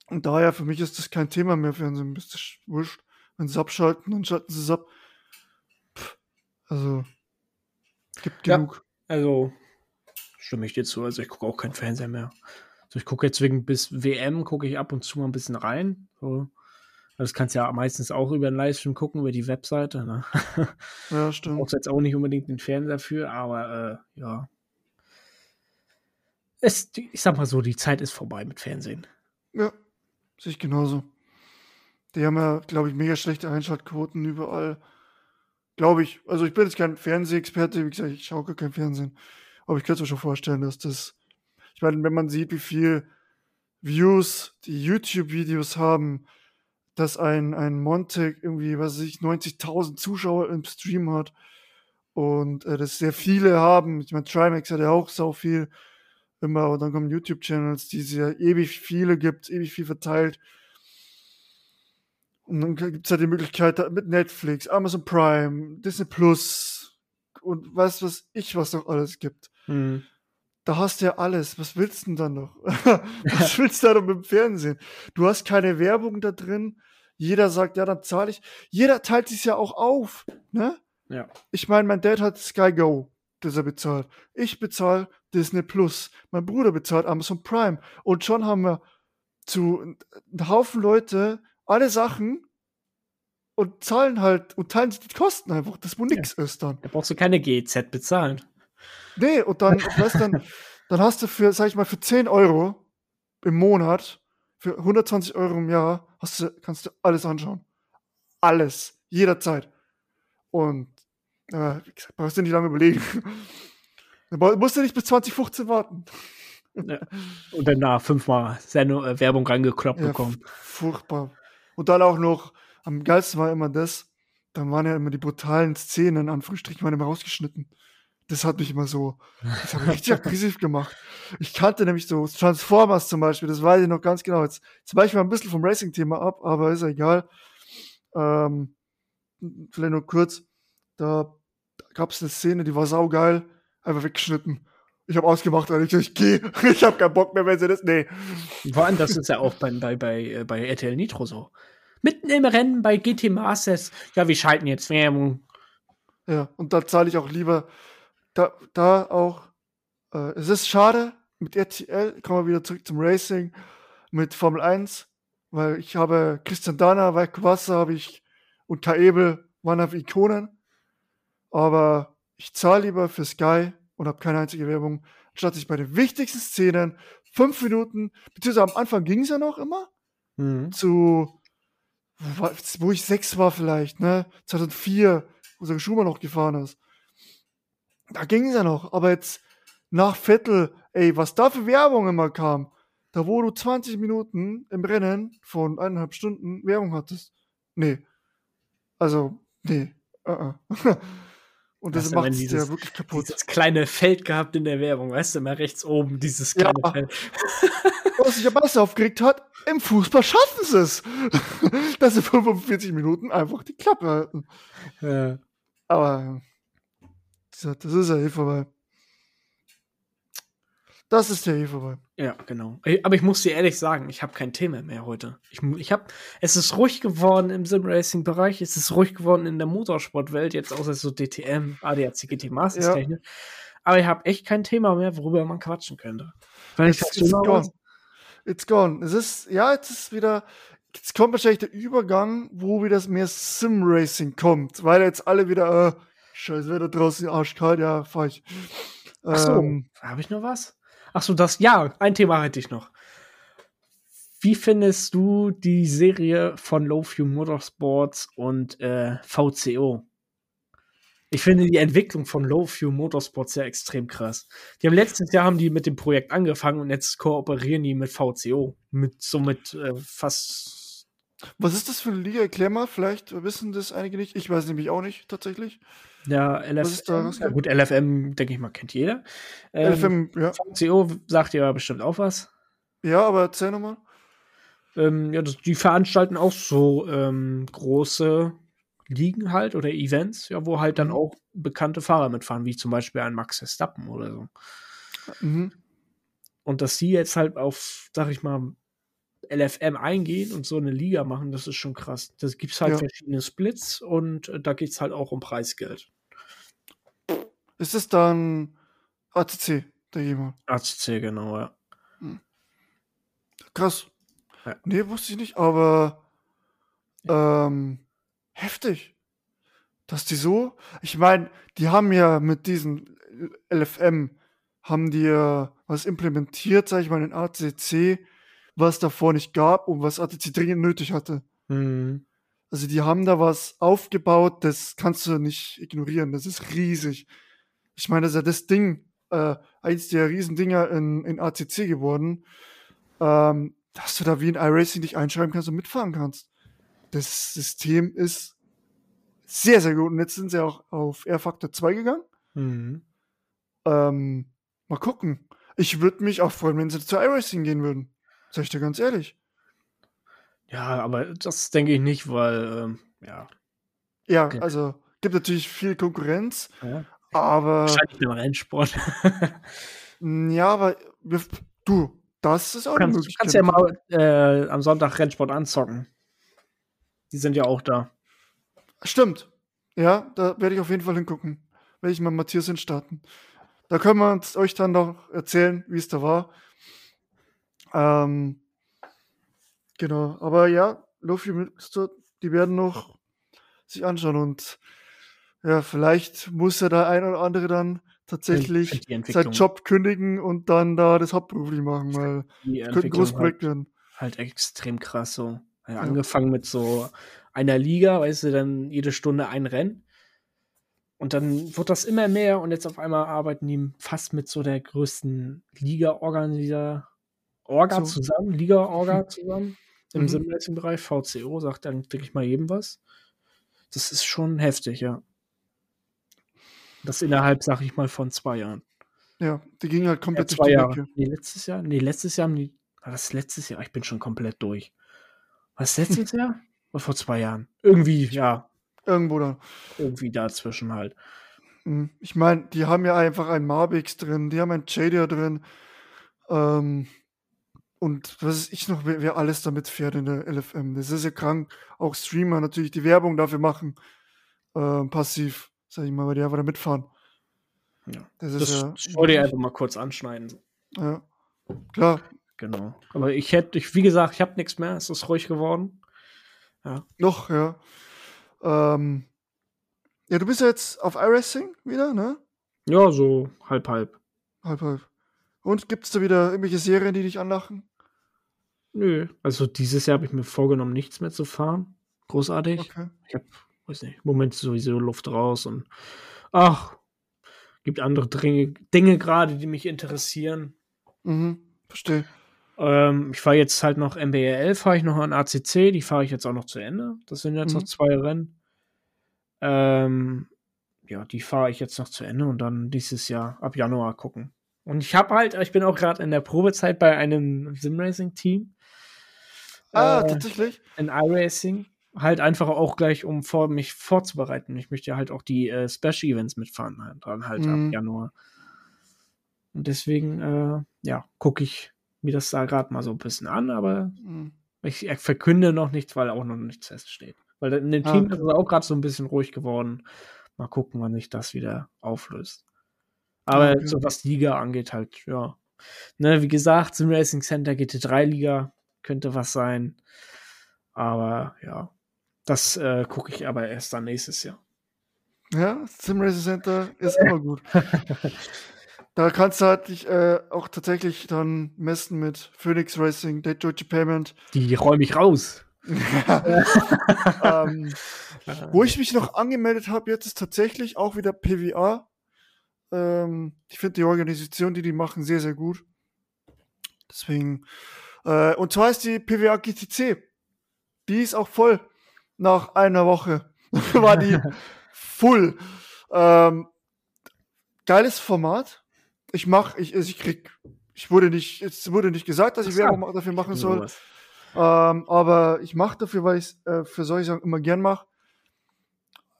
Und daher, für mich ist das kein Thema mehr, Fernsehen. Bist du wurscht. Wenn sie abschalten, dann schalten sie es ab. Pff, also, gibt ja, genug. Also, stimme ich dir zu. Also, ich gucke auch kein Fernseher mehr. Also, ich gucke jetzt wegen bis WM, gucke ich ab und zu mal ein bisschen rein. So. Das kannst du ja meistens auch über den Livestream gucken, über die Webseite. Ne? <laughs> Ja, stimmt. Brauchst jetzt auch nicht unbedingt den Fernseher dafür, aber äh, ja. es, ich sag mal so, die Zeit ist vorbei mit Fernsehen. Ja, sehe ich genauso. Die haben ja, glaube ich, mega schlechte Einschaltquoten überall. Glaube ich. Also ich bin jetzt kein Fernsehexperte, wie gesagt, ich schaue gar kein Fernsehen. Aber ich könnte mir schon vorstellen, dass das. Ich meine, wenn man sieht, wie viel Views die YouTube-Videos haben, dass ein, ein Montag irgendwie, was weiß ich, 90.000 Zuschauer im Stream hat und äh, das sehr viele haben. Ich meine, Trimax hat ja auch so viel immer und dann kommen YouTube-Channels, die es ja ewig viele gibt, ewig viel verteilt. Und dann gibt es halt die Möglichkeit mit Netflix, Amazon Prime, Disney Plus und was was ich, was noch alles gibt. Mhm. Da hast du ja alles. Was willst du denn dann noch? <laughs> was willst du da noch mit dem Fernsehen? Du hast keine Werbung da drin. Jeder sagt, ja, dann zahle ich. Jeder teilt sich ja auch auf. Ne? Ja. Ich meine, mein Dad hat Sky Go, das er bezahlt. Ich bezahle Disney Plus. Mein Bruder bezahlt Amazon Prime. Und schon haben wir zu einem Haufen Leute alle Sachen und zahlen halt und teilen sich die Kosten einfach, das wo nix ja. ist dann. Da brauchst du keine GZ bezahlen. Nee, und dann, weißt dann, dann hast du für, sag ich mal, für 10 Euro im Monat, für 120 Euro im Jahr, hast du, kannst du alles anschauen. Alles. Jederzeit. Und, äh, wie gesagt, brauchst du nicht lange überlegen. <laughs> Dann musst du nicht bis 2015 warten. Ja. Und danach fünfmal Sendung, äh, Werbung reingekloppt ja, bekommen. Furchtbar. Und dann auch noch, am geilsten war immer das, dann waren ja immer die brutalen Szenen an Frühstück immer rausgeschnitten. Das hat mich immer so, <laughs> das hat mich richtig aggressiv gemacht. Ich kannte nämlich so Transformers zum Beispiel, das weiß ich noch ganz genau. Jetzt, jetzt weiche ich mal ein bisschen vom Racing-Thema ab, aber ist ja egal. Ähm, vielleicht nur kurz, da gab es eine Szene, die war saugeil, einfach weggeschnitten. Ich habe ausgemacht, weil ich, ich gehe, <laughs> ich habe keinen Bock mehr, wenn sie das, nee. Vor allem, das ist ja auch bei, bei, bei, äh, bei RTL Nitro so. Mitten im Rennen bei GT Masters, ja, wir schalten jetzt Werbung. Ja, und da zahle ich auch lieber, da, da auch, äh, es ist schade, mit RTL kommen wir wieder zurück zum Racing, mit Formel 1, weil ich habe Christian Dana, Weiko Wasser habe ich und Kai Ebel waren auf Ikonen, aber ich zahle lieber für Sky und habe keine einzige Werbung, anstatt ich bei den wichtigsten Szenen fünf Minuten, beziehungsweise am Anfang ging es ja noch immer, mhm. zu, wo ich sechs war vielleicht, ne, 2004, wo sogar Schumann noch gefahren ist. Da ging es ja noch, aber jetzt nach Vettel, ey, was da für Werbung immer kam, da wo du 20 Minuten im Rennen von eineinhalb Stunden Werbung hattest. Nee. Also, nee. Uh -uh. <laughs> Und das macht es ja wirklich kaputt. Dieses kleine Feld gehabt in der Werbung, weißt du, immer rechts oben, dieses kleine ja. Feld. <laughs> Was sich am meisten aufgeregt hat, im Fußball schaffen sie es. <laughs> dass sie 45 Minuten einfach die Klappe halten. Ja. Aber das ist ja eh vorbei. Das ist ja eh vorbei. Ja, genau. Aber ich muss dir ehrlich sagen, ich habe kein Thema mehr heute. Ich, ich hab, es ist ruhig geworden im Sim-Racing-Bereich, es ist ruhig geworden in der Motorsportwelt, jetzt außer so DTM, ADAC, GT Masters Technik. Ja. Aber ich habe echt kein Thema mehr, worüber man quatschen könnte. Weil it's, it's gone. It's gone. Es ist, ja, jetzt ist wieder, jetzt kommt wahrscheinlich der Übergang, wo wieder mehr Sim-Racing kommt, weil jetzt alle wieder, äh, scheiß Wetter draußen, arschkalt, ja, fahr ich. Ach so, ähm, habe ich noch was? Ach so, das, ja, ein Thema hätte ich noch. Wie findest du die Serie von Low Fuel Motorsports und äh, VCO? Ich finde die Entwicklung von Low Fuel Motorsports ja extrem krass. Die haben letztes Jahr haben die mit dem Projekt angefangen und jetzt kooperieren die mit VCO. Mit somit äh, fast. Was ist das für eine Liga? Erklär mal, vielleicht wissen das einige nicht. Ich weiß nämlich auch nicht tatsächlich. Ja, LFM. Ja, gut, LFM, denke ich mal, kennt jeder. Ähm, LFM, ja. VCO sagt ja bestimmt auch was. Ja, aber erzähl nochmal. Ähm, ja, das, die veranstalten auch so ähm, große Ligen halt oder Events, ja, wo halt dann mhm. auch bekannte Fahrer mitfahren, wie zum Beispiel ein Max Verstappen oder so. Mhm. Und dass sie jetzt halt auf, sag ich mal, LFM eingehen und so eine Liga machen, das ist schon krass. Da gibt es halt ja. verschiedene Splits und äh, da geht es halt auch um Preisgeld. Ist es dann ACC, der jemand? ACC, genau, ja. Hm. Krass. Ja. Nee, wusste ich nicht, aber ähm, heftig. Dass die so, ich meine, die haben ja mit diesen LFM, haben die ja was implementiert, sage ich mal, in ACC, was davor nicht gab und was ACC dringend nötig hatte. Mhm. Also die haben da was aufgebaut, das kannst du nicht ignorieren. Das ist riesig. Ich meine, das ist ja das Ding, äh, eins der Riesendinger in, in ACC geworden, ähm, dass du da wie in iRacing dich einschreiben kannst und mitfahren kannst. Das System ist sehr, sehr gut. Und jetzt sind sie auch auf R-Factor 2 gegangen. Mhm. Ähm, mal gucken. Ich würde mich auch freuen, wenn sie zu iRacing gehen würden. Sag ich dir ganz ehrlich. Ja, aber das denke ich nicht, weil, ähm, ja. Ja, okay. also gibt natürlich viel Konkurrenz, ja. aber. Wahrscheinlich beim Rennsport. ja, aber wir, du, das ist auch kannst, eine Du kannst ja mal äh, am Sonntag Rennsport anzocken. Die sind ja auch da. Stimmt. Ja, da werde ich auf jeden Fall hingucken. Werde ich mal Matthias starten. Da können wir uns euch dann noch erzählen, wie es da war. Ähm, genau, aber ja, Luffy Mixer, die werden noch sich anschauen und ja, vielleicht muss ja der ein oder andere dann tatsächlich seinen Job kündigen und dann da das hauptberuflich machen, weil es könnte ein großes Projekt halt, werden. Halt extrem krass so. Ja, angefangen mit so einer Liga, weißt du, dann jede Stunde ein Rennen. Und dann wird das immer mehr und jetzt auf einmal arbeiten die fast mit so der größten Liga-Organisator Orga so. zusammen, Liga-Orga zusammen im mhm. Simracing-Bereich. VCO sagt dann wirklich mal jedem was. Das ist schon heftig, ja. Das innerhalb, sag ich mal, von zwei Jahren. Ja, die ging halt komplett ja, zwei Jahre. Nee, letztes Jahr? Nee, letztes Jahr haben die. War das letztes Jahr? Ich bin schon komplett durch. Was letztes Jahr? Oder vor zwei Jahren? Irgendwie, ja. Irgendwo da. Irgendwie dazwischen halt. Hm, ich meine, die haben ja einfach ein Marbix drin, die haben ein Jadia drin. Ähm, und was ist ich noch, wer, wer, alles damit fährt in der LFM. Das ist ja krank. Auch Streamer natürlich die Werbung dafür machen. Äh, passiv, sag ich mal, weil die einfach da mitfahren. Ja. Das, ist das ja. Wollte ich einfach mal kurz anschneiden. Ja. Klar. Genau. Aber ich hätte, ich, wie gesagt, ich habe nichts mehr. Es ist ruhig geworden. Ja. Noch, ja. Ähm, ja, du bist ja jetzt auf iRacing wieder, ne? Ja, so halb, halb. Halb, halb. Und gibt es da wieder irgendwelche Serien, die dich anlachen? Nö. Also dieses Jahr habe ich mir vorgenommen, nichts mehr zu fahren. Großartig. Okay. Ich habe, weiß nicht, im Moment sowieso Luft raus und ach, gibt andere Dinge, Dinge gerade, die mich interessieren. Mhm, verstehe. Ähm, ich fahre jetzt halt noch MBRL, fahre ich noch an ACC, die fahre ich jetzt auch noch zu Ende. Das sind jetzt mhm. noch zwei Rennen. Ähm, ja, die fahre ich jetzt noch zu Ende und dann dieses Jahr ab Januar gucken. Und ich habe halt, ich bin auch gerade in der Probezeit bei einem Simracing-Team. Ah, äh, tatsächlich? In iRacing. Halt einfach auch gleich, um vor, mich vorzubereiten. Ich möchte ja halt auch die äh, Special Events mitfahren, halt, dann halt mhm. ab Januar. Und deswegen, äh, ja, gucke ich mir das da gerade mal so ein bisschen an, aber mhm. ich verkünde noch nichts, weil auch noch nichts feststeht. Weil in dem ah, Team okay. ist es auch gerade so ein bisschen ruhig geworden. Mal gucken, wann sich das wieder auflöst. Aber okay. so was Liga angeht, halt, ja. Ne, wie gesagt, Sim Racing Center GT3 Liga könnte was sein. Aber ja, das äh, gucke ich aber erst dann nächstes Jahr. Ja, Sim Racing Center ist immer gut. da kannst du halt dich äh, auch tatsächlich dann messen mit Phoenix Racing, Date Deutsche Payment. Die räume ich raus. <laughs> ähm, wo ich mich noch <laughs> angemeldet habe, jetzt ist tatsächlich auch wieder PWA. Ähm, ich finde die Organisation, die die machen, sehr, sehr gut. Deswegen. Äh, und zwar ist die PWA GTC. Die ist auch voll. Nach einer Woche <laughs> war die full. Ähm, geiles Format. Ich mach, ich, ich krieg, ich wurde nicht, es wurde nicht gesagt, dass ich Werbung dafür machen soll. Ähm, aber ich mache dafür, weil ich es äh, für solche Sachen immer gern mache.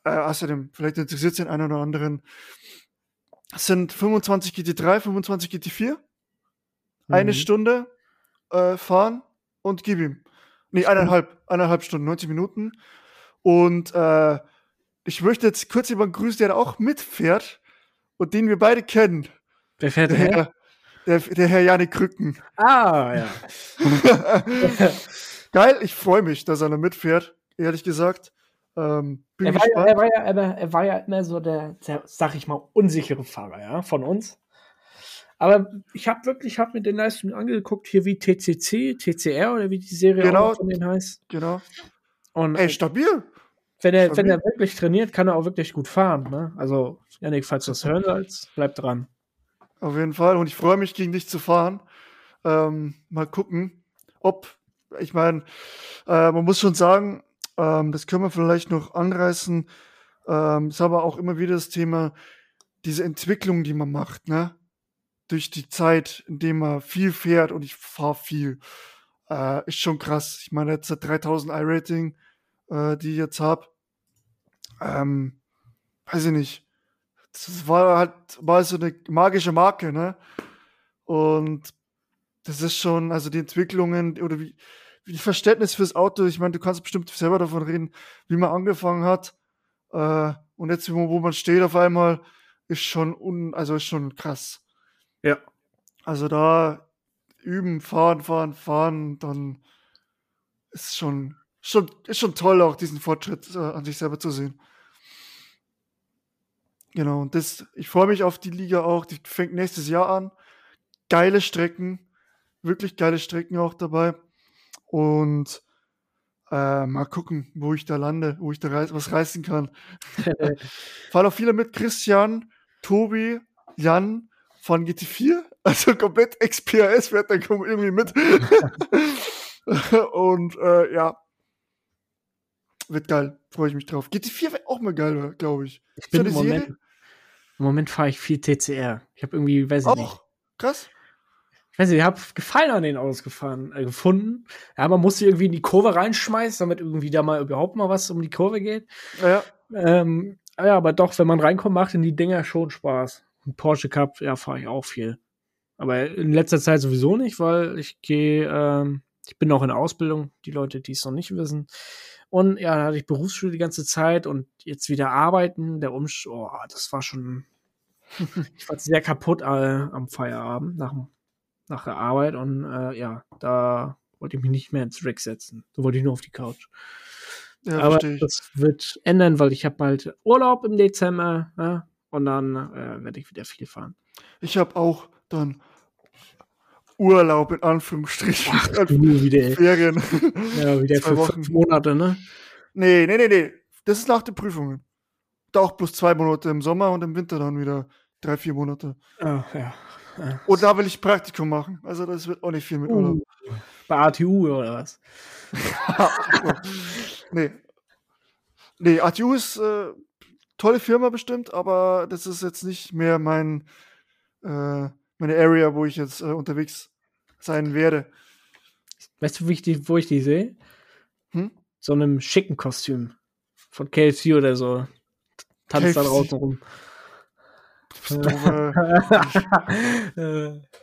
Äh, außerdem, vielleicht interessiert es den einen oder anderen. Es sind 25 GT3, 25 GT4. Mhm. Eine Stunde äh, fahren und gib ihm. Nee, eineinhalb, eineinhalb Stunden, 90 Minuten. Und äh, ich möchte jetzt kurz jemanden grüßen, der da auch mitfährt und den wir beide kennen. Wer fährt der Herr? Der, der Herr Janik Krücken. Ah, ja. <laughs> <laughs> Geil, ich freue mich, dass er da mitfährt, ehrlich gesagt. Ähm, er, war ja, er, war ja, er, war ja immer so der, der, sag ich mal, unsichere Fahrer, ja, von uns. Aber ich habe wirklich, hab mir den Livestream angeguckt, hier wie TCC, TCR oder wie die Serie Genau. auch von denen heißt. Genau. Und Ey, stabil. wenn er, wenn stabil. er wirklich trainiert, kann er auch wirklich gut fahren. Ne? Also, Janik, falls du das hören sollst, bleib dran. Auf jeden Fall. Und ich freue mich, gegen dich zu fahren. Ähm, mal gucken, ob, ich meine, äh, man muss schon sagen, ähm, das können wir vielleicht noch anreißen. Ähm, ist aber auch immer wieder das Thema, diese Entwicklung, die man macht, ne? Durch die Zeit, indem man viel fährt und ich fahre viel. Äh, ist schon krass. Ich meine, jetzt 3000 I-Rating, äh, die ich jetzt habe. Ähm, weiß ich nicht. Das war halt mal so eine magische Marke, ne? Und das ist schon, also die Entwicklungen oder wie, Verständnis fürs Auto, ich meine, du kannst bestimmt selber davon reden, wie man angefangen hat. Äh, und jetzt, wo, man steht auf einmal, ist schon un, also ist schon krass. Ja. Also da üben, fahren, fahren, fahren, dann ist schon, schon, ist schon toll, auch diesen Fortschritt äh, an sich selber zu sehen. Genau, und das, ich freue mich auf die Liga auch. Die fängt nächstes Jahr an. Geile Strecken, wirklich geile Strecken auch dabei. Und äh, mal gucken, wo ich da lande, wo ich da reiß, was reißen kann. <laughs> Fahren auch viele mit. Christian, Tobi, Jan von GT4. <laughs> Also komplett XPRS fährt dann kommt irgendwie mit. <laughs> Und äh, ja, wird geil. Freue ich mich drauf. GT4 wird auch mal geil, glaube ich. Ich bin im Moment, Serie? im Moment fahre ich viel TCR. Ich habe irgendwie, weiß ich nicht. Auch krass. Ich weiß nicht, ich habe Gefallen an den Autos gefahren, äh, gefunden. Ja, man musste irgendwie in die Kurve reinschmeißen, damit irgendwie da mal überhaupt mal was um die Kurve geht. Ja, Ähm, ja, aber doch, wenn man reinkommt, macht in die Dinger schon Spaß. Und Porsche Cup, ja, fahre ich auch viel. Aber in letzter Zeit sowieso nicht, weil ich gehe, ähm, ich bin noch in Ausbildung, die Leute, die es noch nicht wissen. Und ja, da hatte ich Berufsschule die ganze Zeit und jetzt wieder arbeiten, der Umsch, oh, das war schon, <laughs> ich war sehr kaputt äh, am Feierabend nach, dem- nach der Arbeit und äh, ja, da wollte ich mich nicht mehr ins Rack setzen. Da wollte ich nur auf die Couch. ja Aber verstehe das wird ändern, weil ich habe bald Urlaub im Dezember ja, und dann äh, werde ich wieder viel fahren. Ich habe auch dann Urlaub in Anführungsstrichen. Äh, Du wieder. Ferien. <laughs> ja, wieder zwei für Wochen. fünf Monate, ne? nee, nee, nee, nee. Das ist nach den Prüfungen. Da auch bloß zwei Monate im Sommer und im Winter dann wieder drei, vier Monate. Ah, ja. Ja. <laughs> Und da will ich Praktikum machen. Also das wird auch nicht viel mit Urlaub. Uh, bei ATU oder was? <laughs> nee. Nee, ATU ist äh, tolle Firma bestimmt, aber das ist jetzt nicht mehr mein äh, meine Area, wo ich jetzt äh, unterwegs sein werde. Weißt du, wie ich die, wo ich die sehe? Hm? So einem schicken Kostüm. Von KFC oder so. Tanzt da KFC. draußen rum. Äh, äh, <laughs>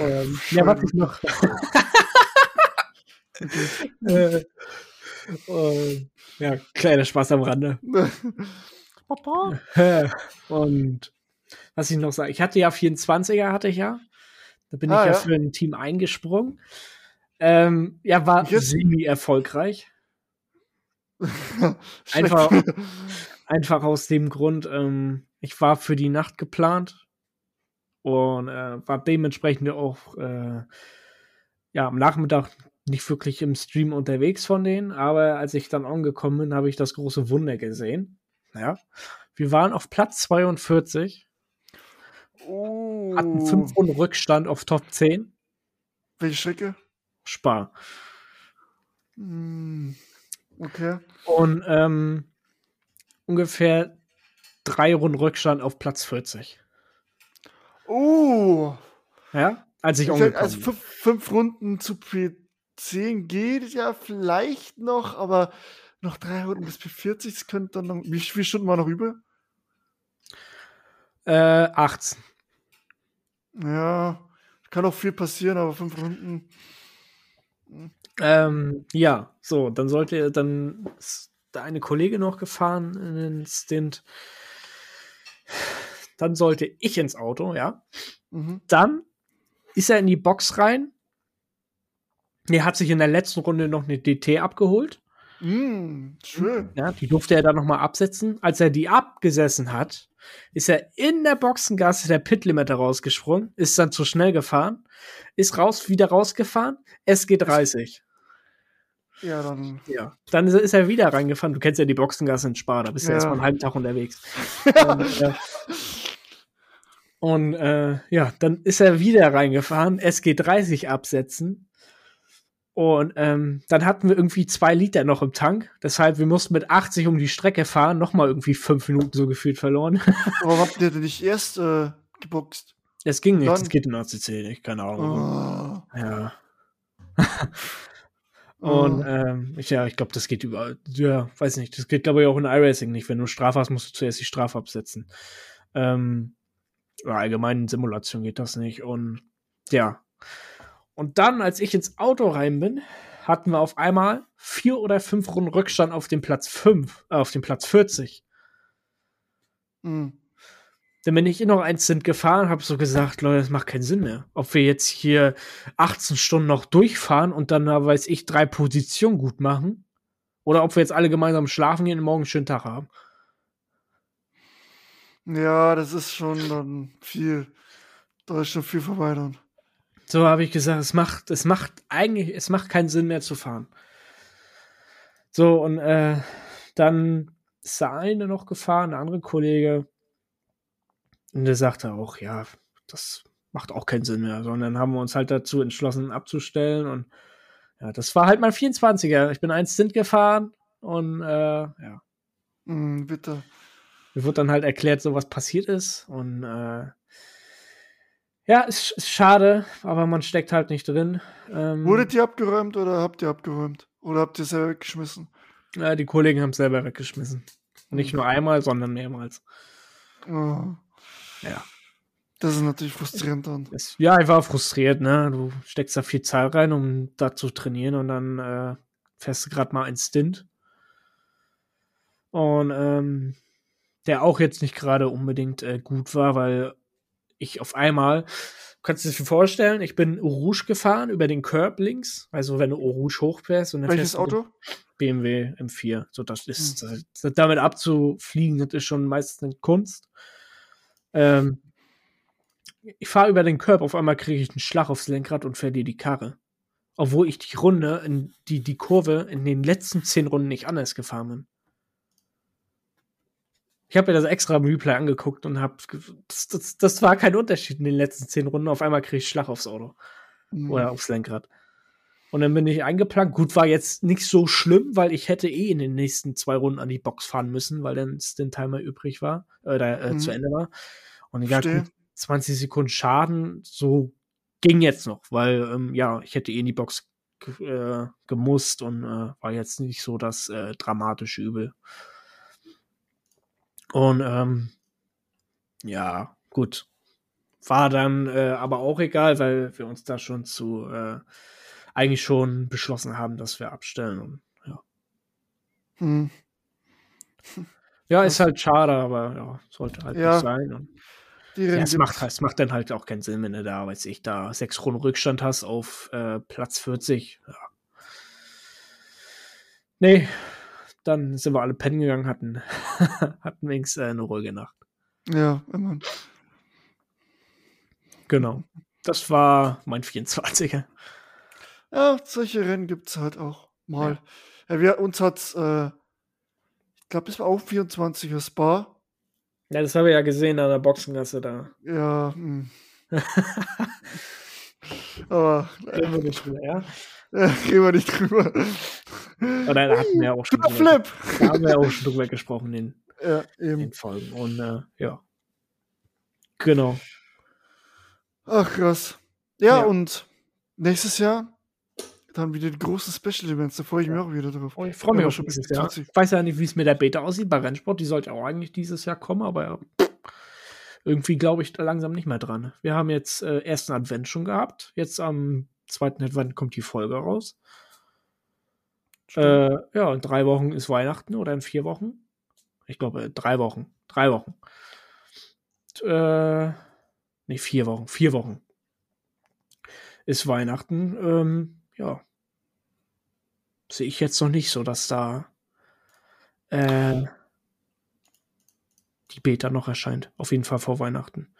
ähm, ja, was ich noch. <laughs> äh, äh, ja, kleiner Spaß am Rande. <laughs> Und was ich noch sage, ich hatte ja 24er, hatte ich ja. Da bin Ah, ich ja, ja. für ein Team eingesprungen. Ähm, ja, war semi-erfolgreich. Einfach, einfach aus dem Grund, ähm, ich war für die Nacht geplant und äh, war dementsprechend auch äh, ja, am Nachmittag nicht wirklich im Stream unterwegs von denen, aber als ich dann angekommen bin, habe ich das große Wunder gesehen. Ja. Wir waren auf Platz 42, Oh. hatten fünf Runden Rückstand auf Top 10. Welche Strecke? Spar. Hm, Okay. Und ähm, ungefähr drei Runden Rückstand auf Platz 40. Oh. Ja, als ich Also angekommen bin. fünf, fünf Runden zu P10 geht ja vielleicht noch, aber noch drei Runden bis P40, das könnte dann noch. Wie viele Stunden war noch über? Äh, 18. Ja, kann auch viel passieren, aber fünf Runden. Ähm, ja, so, dann sollte, dann ist da eine Kollege noch gefahren in den Stint. Dann sollte ich ins Auto, ja. Mhm. Dann ist er in die Box rein. Er hat sich in der letzten Runde noch eine DT abgeholt. Mm, schön. Ja, die durfte er dann nochmal absetzen. Als er die abgesessen hat, ist er in der Boxengasse der Pitlimiter rausgesprungen, ist dann zu schnell gefahren, ist raus, wieder rausgefahren, SG 30. Ja, dann. Ja. Dann ist er wieder reingefahren. Du kennst ja die Boxengasse in Spa, da bist du Ja. erstmal einen halben Tag unterwegs. <laughs> und, äh, und äh, ja, dann ist er wieder reingefahren, SG 30 absetzen. Und ähm, dann hatten wir irgendwie zwei Liter noch im Tank. Deshalb, wir mussten mit 80 um die Strecke fahren, nochmal irgendwie fünf Minuten so gefühlt verloren. <laughs> Aber habt ihr denn nicht erst äh, geboxt? Es ging nicht, Dann- es geht in ACC nicht, keine Ahnung. Oh. Ja. <laughs> Und ähm, ich, ja, ich glaube, das geht überall. Ja, weiß nicht. Das geht, glaube ich, auch in iRacing nicht. Wenn du Strafe hast, musst du zuerst die Strafe absetzen. Ähm, allgemein in Simulation geht das nicht. Und ja. Und dann, als ich ins Auto rein bin, hatten wir auf einmal vier oder fünf Runden Rückstand auf dem Platz 5, äh, auf dem Platz 40. Hm. Dann bin ich noch ein Cent gefahren, habe so gesagt, Leute, das macht keinen Sinn mehr. Ob wir jetzt hier 18 Stunden noch durchfahren und dann, weiß ich, drei Positionen gut machen. Oder ob wir jetzt alle gemeinsam schlafen gehen und morgen einen schönen Tag haben. Ja, das ist schon dann viel. Da ist schon viel vorbei dann. So habe ich gesagt, es macht, es macht eigentlich, es macht keinen Sinn mehr zu fahren. So, und äh, dann ist der eine noch gefahren, der andere Kollege. Und der sagte auch, ja, das macht auch keinen Sinn mehr. Sondern haben wir uns halt dazu entschlossen, abzustellen. Und ja, das war halt mein 24er. Ich bin ein Stint gefahren und äh, ja, Hm, bitte. mir wurde dann halt erklärt, so was passiert ist. Und äh, ja, ist, ist schade, aber man steckt halt nicht drin. Ähm, Wurdet ihr abgeräumt oder habt ihr abgeräumt? Oder habt ihr selber weggeschmissen? Ja, die Kollegen haben es selber weggeschmissen. Nicht nur einmal, sondern mehrmals. Oh. Ja. Das ist natürlich frustrierend dann. Ja, ich war frustriert, ne? Du steckst da viel Zeit rein, um da zu trainieren und dann äh, fährst du gerade mal ein Stint. Und ähm, der auch jetzt nicht gerade unbedingt äh, gut war, weil ich auf einmal, kannst du dir vorstellen, ich bin Rouge gefahren über den Curb links, also wenn du Rouge hochfährst und dann Welches fährst du Auto? BMW M4. So, das ist, das, damit abzufliegen, das ist schon meistens eine Kunst. Ähm, ich fahre über den Curb, auf einmal kriege ich einen Schlag aufs Lenkrad und verliere die Karre. Obwohl ich die Runde, in die, die Kurve in den letzten zehn Runden nicht anders gefahren bin. Ich habe mir das extra im Replay angeguckt und habe, das, das, das war kein Unterschied in den letzten zehn Runden. Auf einmal kriege ich Schlag aufs Auto Hm. oder aufs Lenkrad. Und dann bin ich eingeplant. Gut, war jetzt nicht so schlimm, weil ich hätte eh in den nächsten zwei Runden an die Box fahren müssen, weil dann den Timer übrig war, oder äh, Mhm. zu Ende war. Und gut, 20 Sekunden Schaden, so ging jetzt noch, weil ähm, ja, ich hätte eh in die Box äh, gemusst und äh, war jetzt nicht so das äh, dramatische Übel. Und ähm, ja, gut. War dann äh, aber auch egal, weil wir uns da schon zu äh, eigentlich schon beschlossen haben, dass wir abstellen. Und, ja. Hm. ja, ist halt schade, aber ja, sollte halt Ja. nicht sein. Und, ja, es, macht, es macht dann halt auch keinen Sinn, wenn du da, weiß ich, da sechs Runden Rückstand hast auf äh, Platz 40. Ja. Nee, dann sind wir alle pennen gegangen, hatten, <laughs> hatten wenigstens äh, eine ruhige Nacht. Ja, immerhin. Genau. Das war mein 24er. Ja, solche Rennen gibt's halt auch mal. Ja. wir, uns hat's, äh, ich glaube, es war auch 24er Spa. Ja, das habe ich ja gesehen an der Boxengasse da. Ja, hm. Aber Reden wir nicht drüber, ja? <laughs> äh, reden wir nicht drüber. Oder da hatten wir ja auch schon drüber, Flip! da haben wir ja auch schon drüber gesprochen in Ja, den eben. Folgen. Und äh, ja. Genau. Ach, krass. Ja, Ja. und nächstes Jahr dann wieder die großen Special Events. Da freue ich mich auch wieder drauf. Oh, ich freue mich Ja, auch schon dieses Jahr. 20. Ich weiß ja nicht, wie es mit der Beta aussieht bei Rennsport. Die sollte auch eigentlich dieses Jahr kommen, aber irgendwie glaube ich da langsam nicht mehr dran. Wir haben jetzt äh, ersten Advent schon gehabt. Jetzt am zweiten Advent kommt die Folge raus. Äh, ja, in drei Wochen ist Weihnachten oder in vier Wochen. Ich glaube, drei Wochen. Drei Wochen. Äh, nee, vier Wochen. Vier Wochen. Ist Weihnachten. Ähm, ja. sehe ich jetzt noch nicht so, dass da äh, die Beta noch erscheint. Auf jeden Fall vor Weihnachten.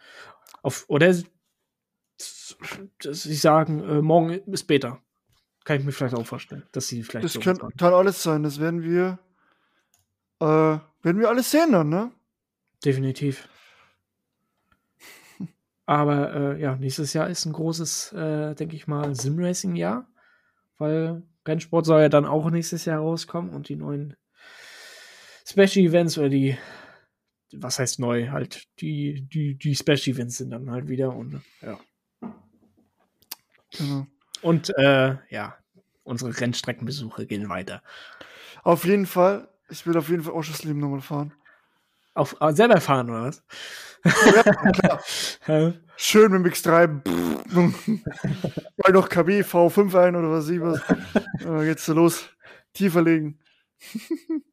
Auf, oder sie sagen, äh, morgen ist Beta. Kann ich mir vielleicht auch vorstellen, dass sie vielleicht. Das so kann, kann, alles sein. Das werden wir, äh, werden wir alles sehen dann, ne? Definitiv. <laughs> Aber äh, ja, nächstes Jahr ist ein großes, äh, denke ich mal, Simracing-Jahr, weil Rennsport soll ja dann auch nächstes Jahr rauskommen und die neuen Special Events oder die, was heißt neu, halt die, die, die Special Events sind dann halt wieder und ja. Genau. Und äh, ja, unsere Rennstreckenbesuche gehen weiter. Auf jeden Fall. Ich will auf jeden Fall Oschersleben nochmal fahren. Auf, äh, selber fahren, oder was? Ja, klar. <laughs> Schön mit dem X3. Weil noch KB V5 ein oder was <laughs> geht's so los. Tiefer legen. <laughs>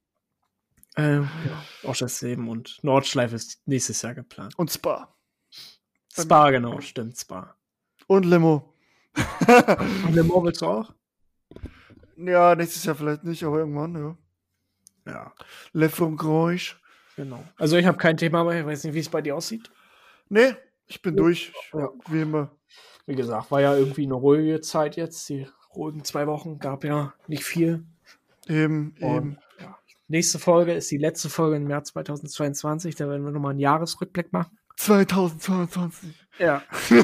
ähm, ja. Oschersleben und Nordschleife ist nächstes Jahr geplant. Und Spa. Spa, genau, stimmt, Spa. Und Limo. und Limo willst du auch? Ja, nächstes Jahr vielleicht nicht, aber irgendwann, ja. Ja. Le Francois. Genau. Also ich habe kein Thema mehr, ich weiß nicht, wie es bei dir aussieht. Nee, ich bin ja. durch, ja. wie immer. Wie gesagt, war ja irgendwie eine ruhige Zeit jetzt. Die ruhigen zwei Wochen gab ja nicht viel. Eben, Und, eben. Ja. Nächste Folge ist die letzte Folge im März 2022. Da werden wir nochmal einen Jahresrückblick machen. 2022. Ja. <laughs> ich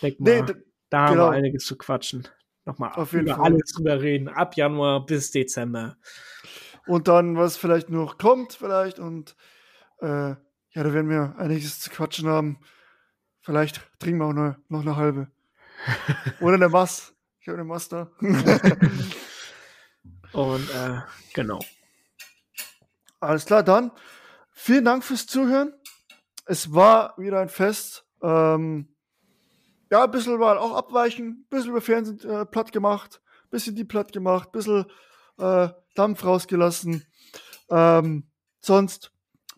denke mal, nee, da genau. haben wir einiges zu quatschen. Nochmal Auf jeden über Fall. alles drüber reden. Ab Januar bis Dezember. Und dann, was vielleicht noch kommt, vielleicht. Und äh, ja, da werden wir einiges zu quatschen haben. Vielleicht trinken wir auch noch, noch eine halbe. <laughs> Oder eine Mass. Ich habe eine Master. <laughs> Und äh, genau. Alles klar, dann. Vielen Dank fürs Zuhören. Es war wieder ein Fest. Ähm, ja, ein bisschen mal auch abweichen, ein bisschen über Fernsehen äh, platt gemacht, ein bisschen die platt gemacht, ein bisschen äh, Dampf rausgelassen. Ähm, sonst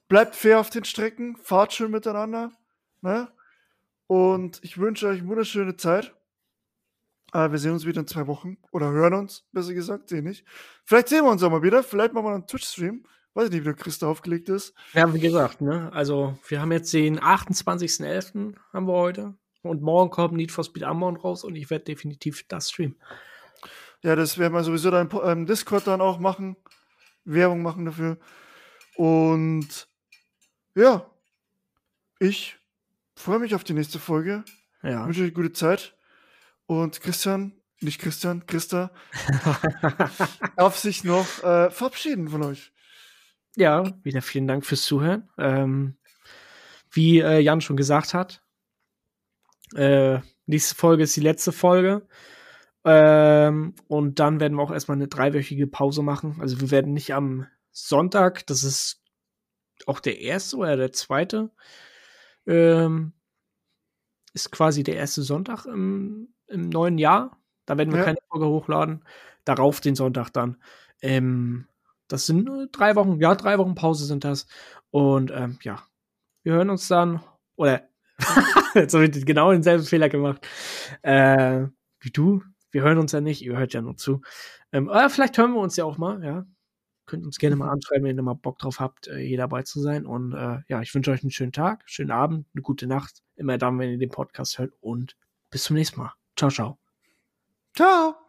bleibt fair auf den Strecken, fahrt schön miteinander. Ne? Und ich wünsche euch eine wunderschöne Zeit. Äh, wir sehen uns wieder in zwei Wochen. Oder hören uns, besser gesagt, sehen nicht. Vielleicht sehen wir uns auch mal wieder. Vielleicht machen wir einen Twitch-Stream. Weiß ich nicht, wie der Christa aufgelegt ist. Ja, wie gesagt, ne? Also, wir haben jetzt den 28.11. haben wir heute. Und morgen kommt Need for Speed Unbound raus und ich werde definitiv das streamen. Ja, das werden wir sowieso dann im ähm, Discord dann auch machen. Werbung machen dafür. Und ja, ich freue mich auf die nächste Folge. Ja. Wünsche euch gute Zeit. Und Christian, nicht Christian, Christa, <laughs> darf sich noch äh, verabschieden von euch. Ja, wieder vielen Dank fürs Zuhören. Ähm, wie äh, Jan schon gesagt hat, äh, nächste Folge ist die letzte Folge. Ähm, und dann werden wir auch erstmal eine dreiwöchige Pause machen. Also wir werden nicht am Sonntag, das ist auch der erste oder der zweite, ähm, ist quasi der erste Sonntag im, im neuen Jahr. Da werden wir ja. keine Folge hochladen. Darauf den Sonntag dann. Ähm, das sind drei Wochen, ja, drei Wochen Pause sind das. Und ähm, ja, wir hören uns dann, oder <laughs> Jetzt habe ich genau denselben Fehler gemacht. Äh, wie du. Wir hören uns ja nicht, ihr hört ja nur zu. Ähm, aber vielleicht hören wir uns ja auch mal, ja. Könnt uns gerne mal anschreiben, wenn ihr mal Bock drauf habt, äh, hier dabei zu sein. Und äh, ja, ich wünsche euch einen schönen Tag, schönen Abend, eine gute Nacht. Immer dann, wenn ihr den Podcast hört. Und bis zum nächsten Mal. Ciao, ciao. Ciao.